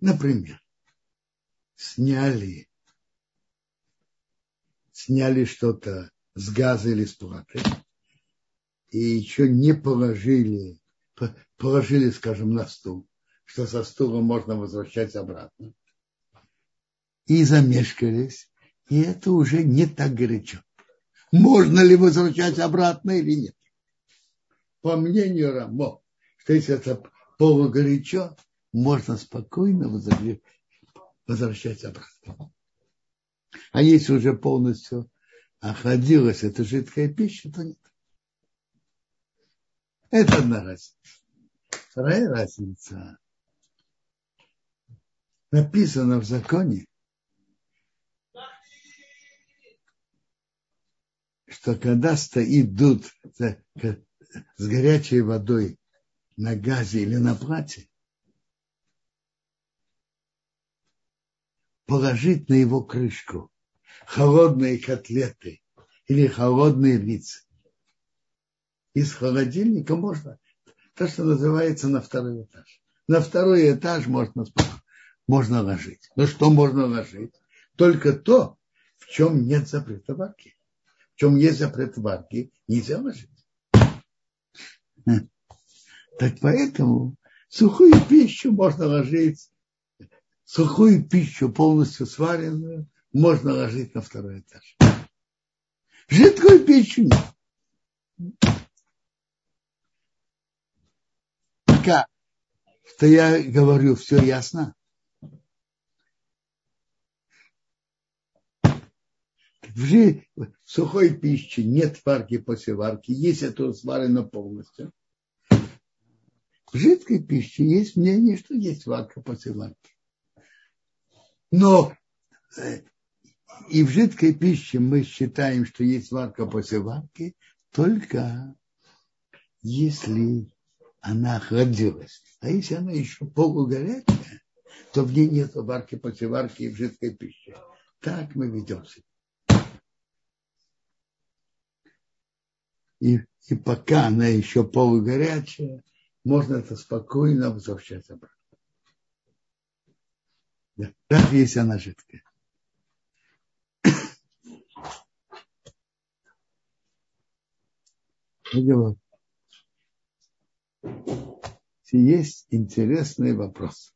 Например, сняли, сняли что-то с газа или с платы, и еще не положили, положили, скажем, на стул, что со стула можно возвращать обратно. И замешкались, и это уже не так горячо. Можно ли возвращать обратно или нет? По мнению Рамо, что если это полугорячо, можно спокойно возвращать обратно. А если уже полностью охладилась эта жидкая пища, то нет. Это одна разница. Вторая разница. Написано в законе, что когда стоит дуд с горячей водой на газе или на плате, положить на его крышку холодные котлеты или холодные лица. Из холодильника можно, то, что называется на второй этаж. На второй этаж можно, можно ложить. Но что можно ложить? Только то, в чем нет запрета варки. В чем есть запрет варки, нельзя ложить. Так поэтому сухую пищу можно ложить сухую пищу, полностью сваренную, можно ложить на второй этаж. Жидкую пищу нет. Пока что я говорю, все ясно? В, сухой пище нет варки после варки, если это сварено полностью. В жидкой пище есть мнение, что есть варка после варки. Но э, и в жидкой пище мы считаем, что есть варка после варки, только если она охладилась. А если она еще полугорячая, то в ней нет варки после варки и в жидкой пище. Так мы ведем себя. И, и пока она еще полугорячая, можно это спокойно возвращать обратно. Да, даже если она жидкая. Есть интересный вопрос.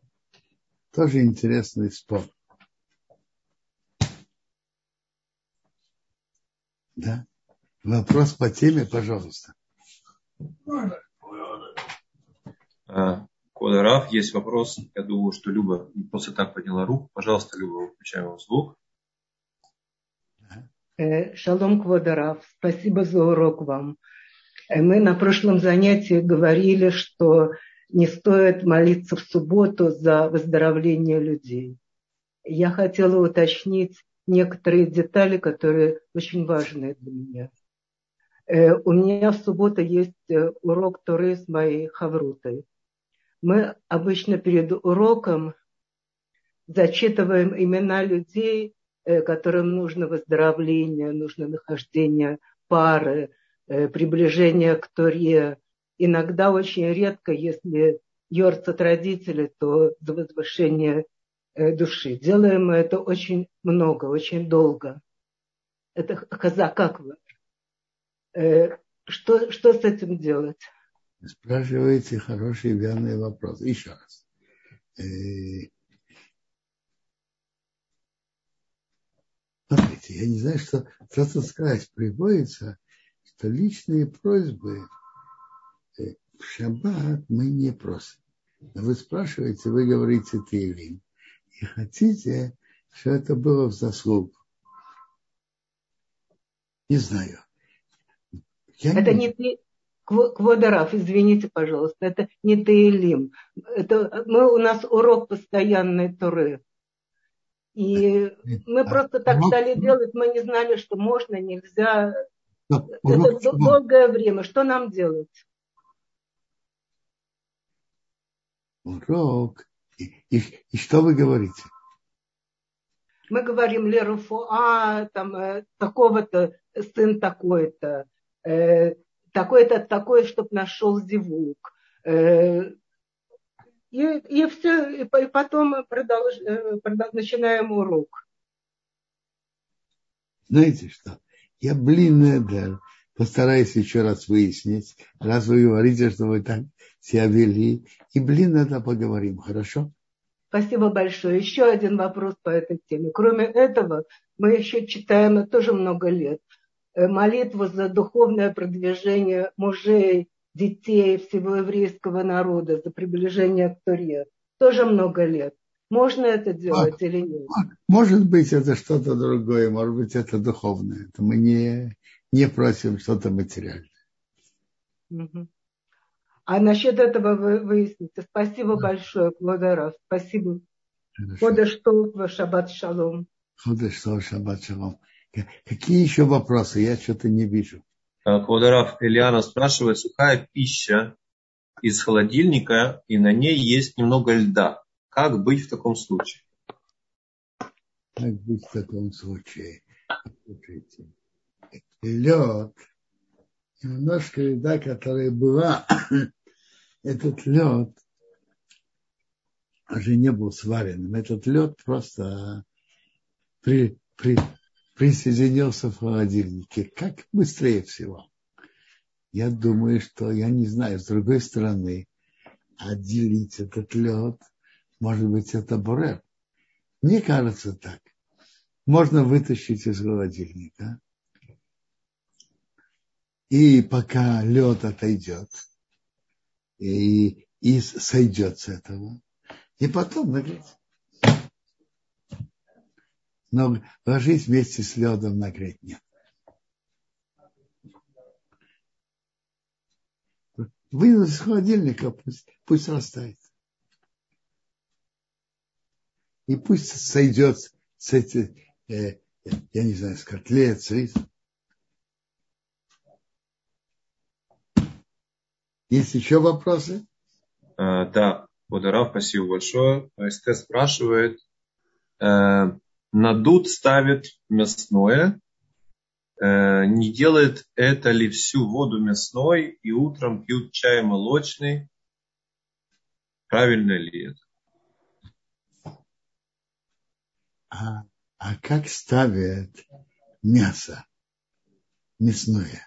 Тоже интересный спор. Да? Вопрос по теме, пожалуйста. А, Кода есть вопрос. Я думаю, что Люба просто так подняла руку. Пожалуйста, Люба, включаем вам звук. Э, шалом, Квадарав. Спасибо за урок вам. Э, мы на прошлом занятии говорили, что не стоит молиться в субботу за выздоровление людей. Я хотела уточнить некоторые детали, которые очень важны для меня. Э, у меня в субботу есть э, урок Торы с моей Хаврутой. Мы обычно перед уроком зачитываем имена людей, э, которым нужно выздоровление, нужно нахождение пары, приближение к Торе. Иногда очень редко, если йорцат родители, то за возвышение души. Делаем мы это очень много, очень долго. Это вы? Э, что, что с этим делать? Спрашиваете хороший верный вопрос. Еще раз. Э, смотрите, я не знаю, что просто сказать. Приводится, что личные просьбы э, в шаббат мы не просим. Вы спрашиваете, вы говорите Тейлим. И хотите, что это было в заслугу. Не знаю. Я это не, не Квадараф, извините, пожалуйста, это не Таилим. Это, мы, у нас урок постоянной Туры. И мы а, просто так урок... стали делать, мы не знали, что можно, нельзя. Да, это чего? долгое время. Что нам делать? Урок. И, и, и что вы говорите? Мы говорим Леруфу, а там э, такого-то сын такой-то э, такой-то такой, чтобы нашел зевук. Э, и, и все, и потом продолж, э, продолж, начинаем урок. Знаете что? Я, блин, это, постараюсь еще раз выяснить, раз вы говорите, что вы так себя вели. И, блин, это поговорим, хорошо? Спасибо большое. Еще один вопрос по этой теме. Кроме этого, мы еще читаем тоже много лет. Э, молитву за духовное продвижение мужей, детей, всего еврейского народа, за приближение к Туре. Тоже много лет. Можно это делать а, или нет? Может быть, это что-то другое, может быть, это духовное. Это мы не, не просим что-то материальное. Угу. А насчет этого вы выясните. Спасибо да. большое, Квадаров. Спасибо. Хода что шаббат шалом. Что шаббат шалом. Какие еще вопросы? Я что-то не вижу. Квадарав Ильяна спрашивает, сухая пища из холодильника, и на ней есть немного льда. Как быть в таком случае? Как быть в таком случае? Слушайте, лед, немножко льда, которая была, этот лед уже не был сваренным. Этот лед просто при, при, присоединился в холодильнике. Как быстрее всего? Я думаю, что, я не знаю, с другой стороны, отделить этот лед, может быть, это бурер. Мне кажется так. Можно вытащить из холодильника. И пока лед отойдет, и, и сойдет с этого, и потом нагреть. Но ложить вместе с ледом нагреть нет. Вынуть из холодильника, пусть, пусть растает. И пусть сойдет с этих, э, я не знаю, с котлет. Есть еще вопросы? А, да, Водорав, спасибо большое. СТ спрашивает, э, надут ставит мясное, э, не делает это ли всю воду мясной и утром пьют чай молочный? Правильно ли это? А, а как ставят мясо мясное?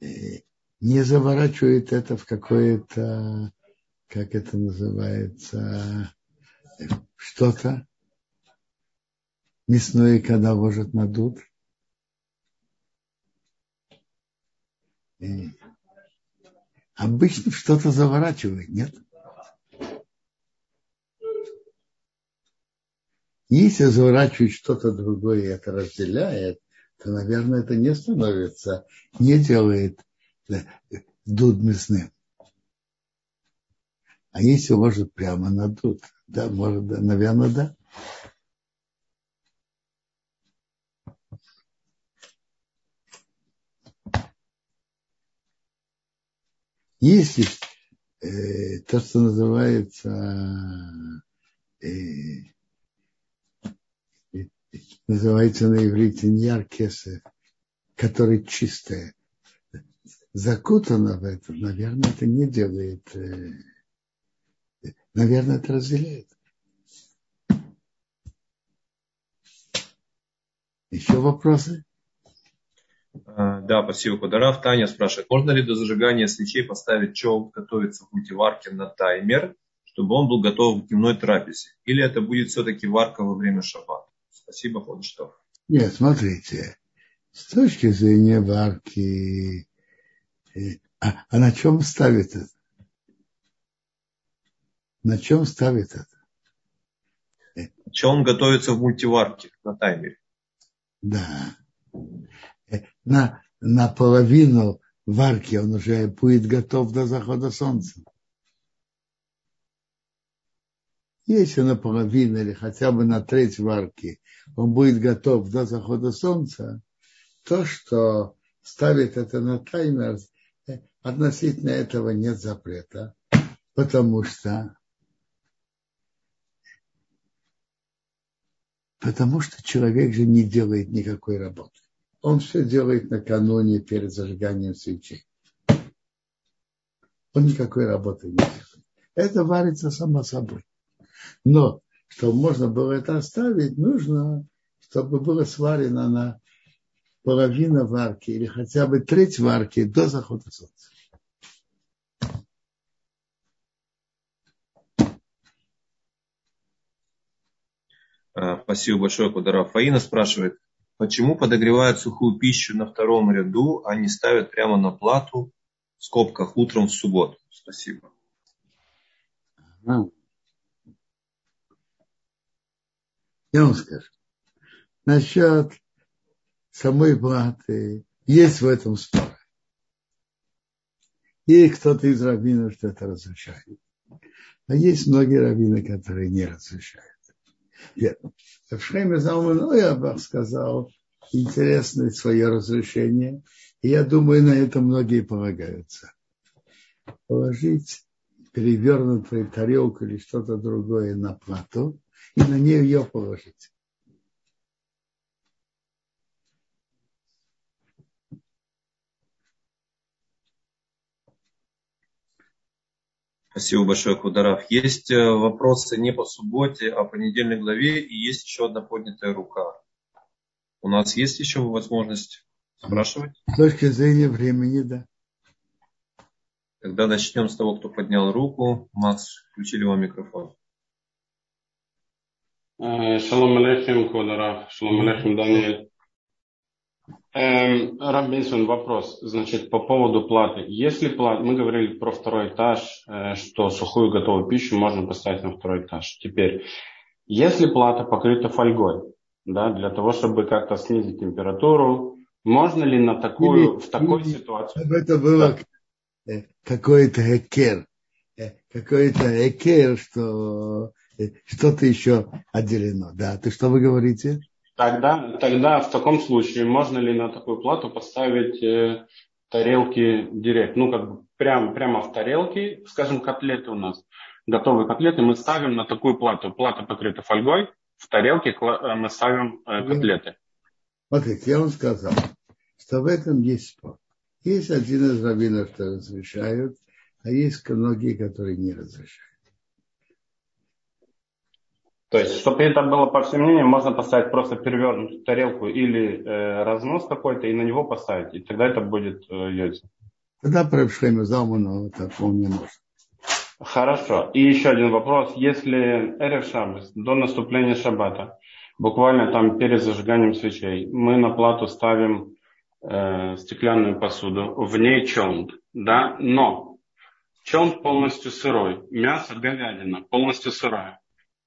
Э, не заворачивает это в какое-то, как это называется, что-то мясное, когда ложат на дуд. Обычно что-то заворачивает, нет? Если заворачивает что-то другое и это разделяет, то, наверное, это не становится, не делает дуд мясным. А если ложит прямо на дуд, да, может, да, наверное, да. Если э, то, что называется э, называется на иврите ньяр кесев, который чистое, закутано в это, наверное, это не делает, э, наверное, это разделяет. Еще вопросы? А, да, спасибо, Кударав. Таня спрашивает, можно ли до зажигания свечей поставить челн готовиться в мультиварке на таймер, чтобы он был готов к дневной трапезе? Или это будет все-таки варка во время шаббата? Спасибо, Ходыштов. Нет, смотрите, с точки зрения варки, э, а, а на чем ставит это? На чем ставит это? Э. Чем он готовится в мультиварке на таймере? Да. Э, на, на половину варки он уже будет готов до захода солнца. Если наполовину или хотя бы на треть варки он будет готов до захода солнца, то, что ставит это на таймер, э, относительно этого нет запрета, потому что потому что человек же не делает никакой работы. Он все делает накануне перед зажиганием свечей. Он никакой работы не делает. Это варится само собой. Но чтобы можно было это оставить, нужно, чтобы было сварено на половина варки или хотя бы треть варки до захода солнца. Спасибо большое, Кударов. Фаина спрашивает, почему подогревают сухую пищу на втором ряду, а не ставят прямо на плату в скобках утром в субботу? Спасибо. Я вам скажу. Насчет самой платы есть в этом спор. И кто-то из раввинов что это разрешает. А есть многие раввины, которые не разрешают. В Шхеме Залман сказал интересное свое разрешение. И я думаю, на это многие полагаются. Положить перевернутую тарелку или что-то другое на плату и на нее ее положить. Спасибо большое, Кударов. Есть э, вопросы не по субботе, а по недельной главе, и есть еще одна поднятая рука. У нас есть еще возможность спрашивать? С точки зрения времени, да. Тогда начнем с того, кто поднял руку. Макс, включили вам микрофон. Э, шалом алейхим, Квадарав. Шалом алейхим, Даниэль. Эм, Рабинсон, вопрос. Значит, по поводу платы. Если плата, мы говорили про второй этаж, э, что сухую готовую пищу можно поставить на второй этаж. Теперь, если плата покрыта фольгой, да, для того, чтобы как-то снизить температуру, можно ли на такую, в такой ситуации? Это было да. Э, какой-то экер, какой-то экер, что что-то еще отделено. Да, ты что вы говорите? Тогда, тогда в таком случае можно ли на такую плату поставить э, тарелки директ? Ну, как бы прямо, прямо в тарелке, скажем, котлеты у нас. Готовые котлеты мы ставим на такую плату. Плата покрыта фольгой, в тарелке э, мы ставим э, котлеты. Смотрите, я вам сказал, что в этом есть спор. Есть один из раввинов, что разрешают, а есть многие, которые не разрешают. То есть, чтобы это было по всем мнениям, можно поставить просто перевернутую тарелку или э, разнос какой-то и на него поставить, и тогда это будет э, яйца. Тогда при Шлеме Залману это вполне можно. Хорошо. И еще один вопрос. Если Эрев Шаббас, до наступления Шаббата, буквально там перед зажиганием свечей, мы на плату ставим э, стеклянную посуду, в ней чонт, да, но чонт полностью сырой, мясо, говядина полностью сырая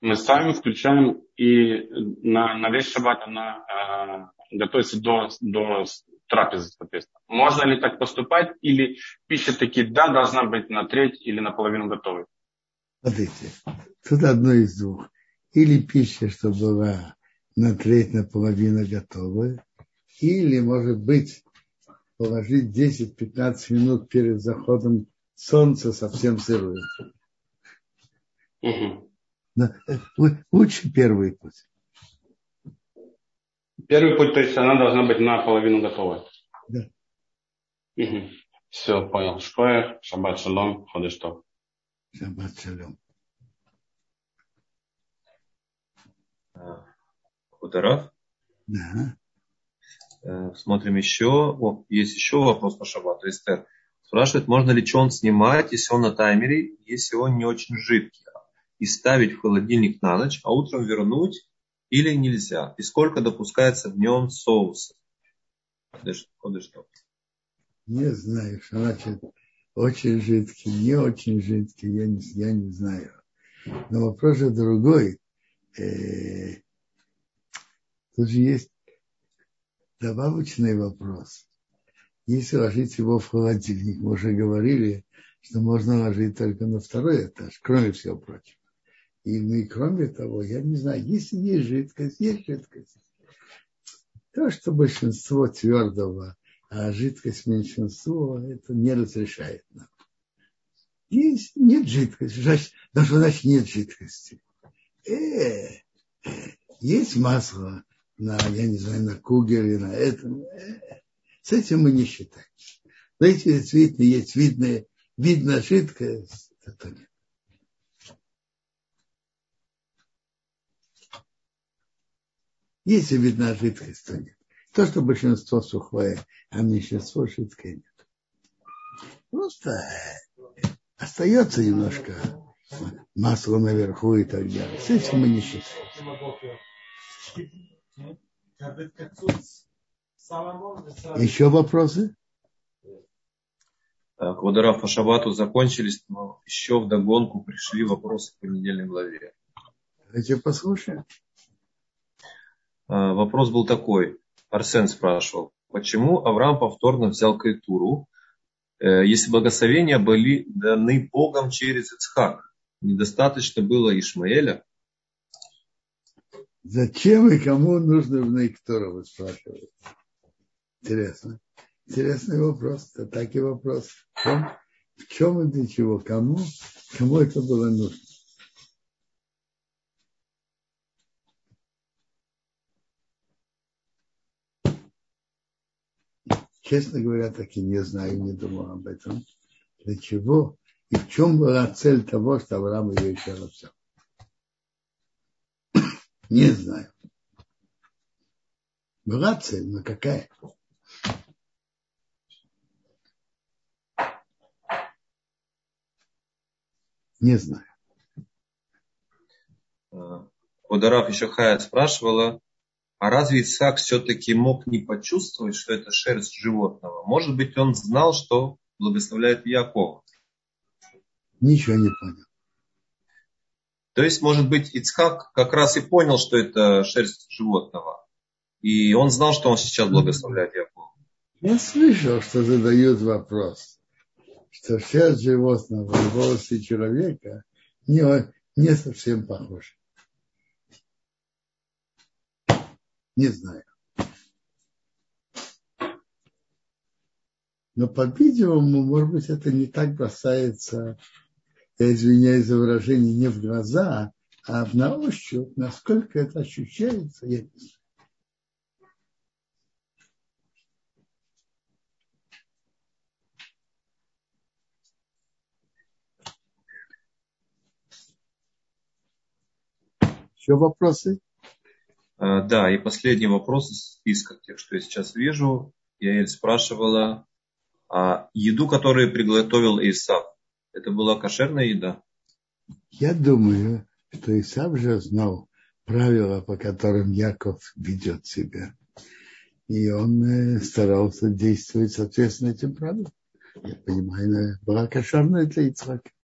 мы сами включаем и на, на весь шаббат она э, готовится до, до трапезы, соответственно. Можно ли так поступать? Или пища таки, да, должна быть на треть или наполовину готовой? Смотрите, тут одно из двух. Или пища, что была на треть, наполовину готовая, или, может быть, положить 10-15 минут перед заходом солнца совсем сырую. Угу. Лучше первый путь. Первый путь, то есть она должна быть наполовину готова. Да. Угу. Все, понял. Шкоя, шаббат шалом, ходишь то. Шаббат шалом. Хударав? Да. Э, смотрим еще. О, есть еще вопрос по шаббату. Эстер спрашивает, можно ли чон снимать, если он на таймере, если он не очень жидкий и ставить в холодильник на ночь, а утром вернуть или нельзя? И сколько допускается в нем соуса? Не знаю, что значит очень жидкий, не очень жидкий, я не, я не знаю. Но вопрос же другой. Э, тут же есть добавочный вопрос. Если ложить его в холодильник, мы уже говорили, что можно ложить только на второй этаж, кроме всего прочего. И, ну, и кроме того, я не знаю, если есть жидкость, есть жидкость. То, что большинство твердого, а жидкость меньшинство, это не разрешает нам. Есть, нет жидкости, значит, значит нет жидкости? Э, есть масло на, я не знаю, на кугеле, на этом. Э, с этим мы не считаем. Но если действительно есть видная, видно жидкость, то нет. Если видна жидкость, то нет. То, что большинство сухое, а меньшинство жидкое нет. Просто остается немножко масла наверху и так далее. С этим мы не считаем. Еще вопросы? Так, по шабату закончились, но еще в догонку пришли вопросы по недельной главе. Давайте послушаем. А, вопрос был такой. Арсен спрашивал, почему Авраам повторно взял Кайтуру, э, если благословения были даны Богом через Ицхак? Недостаточно было Ишмаэля? Зачем и кому нужно в Нейктора, вы спрашиваете? Интересно. Интересный вопрос. Это так и вопрос. В чем, в чем и для чего? Кому? Кому это было нужно? Честно говоря, так и не знаю, не думал об этом. Для чего и в чем была цель того, что Авраам ее еще раз Не знаю. Была цель, но какая? Не знаю. Квадараф еще Хая спрашивала, а разве Исаак все-таки мог не почувствовать, что это шерсть животного? Может быть, он знал, что благословляет Якова? Ничего не понял. То есть, может быть, Ицхак как раз и понял, что это шерсть животного. И он знал, что он сейчас благословляет Якова. Я слышал, что задают вопрос, что шерсть животного в волосы человека не, не совсем похожа. Не знаю. Но, по-видимому, может быть, это не так бросается, я извиняюсь за выражение, не в глаза, а на ощупь, насколько это ощущается, я не знаю. Еще вопросы? А, да, и последний вопрос из списка тех, что я сейчас вижу. Я спрашивала, а еду, которую приготовил Исав, это была кошерная еда? Я думаю, что Исав же знал правила, по которым Яков ведет себя. И он э, старался действовать соответственно этим правилам. Я понимаю, была кошерная для Ицхака.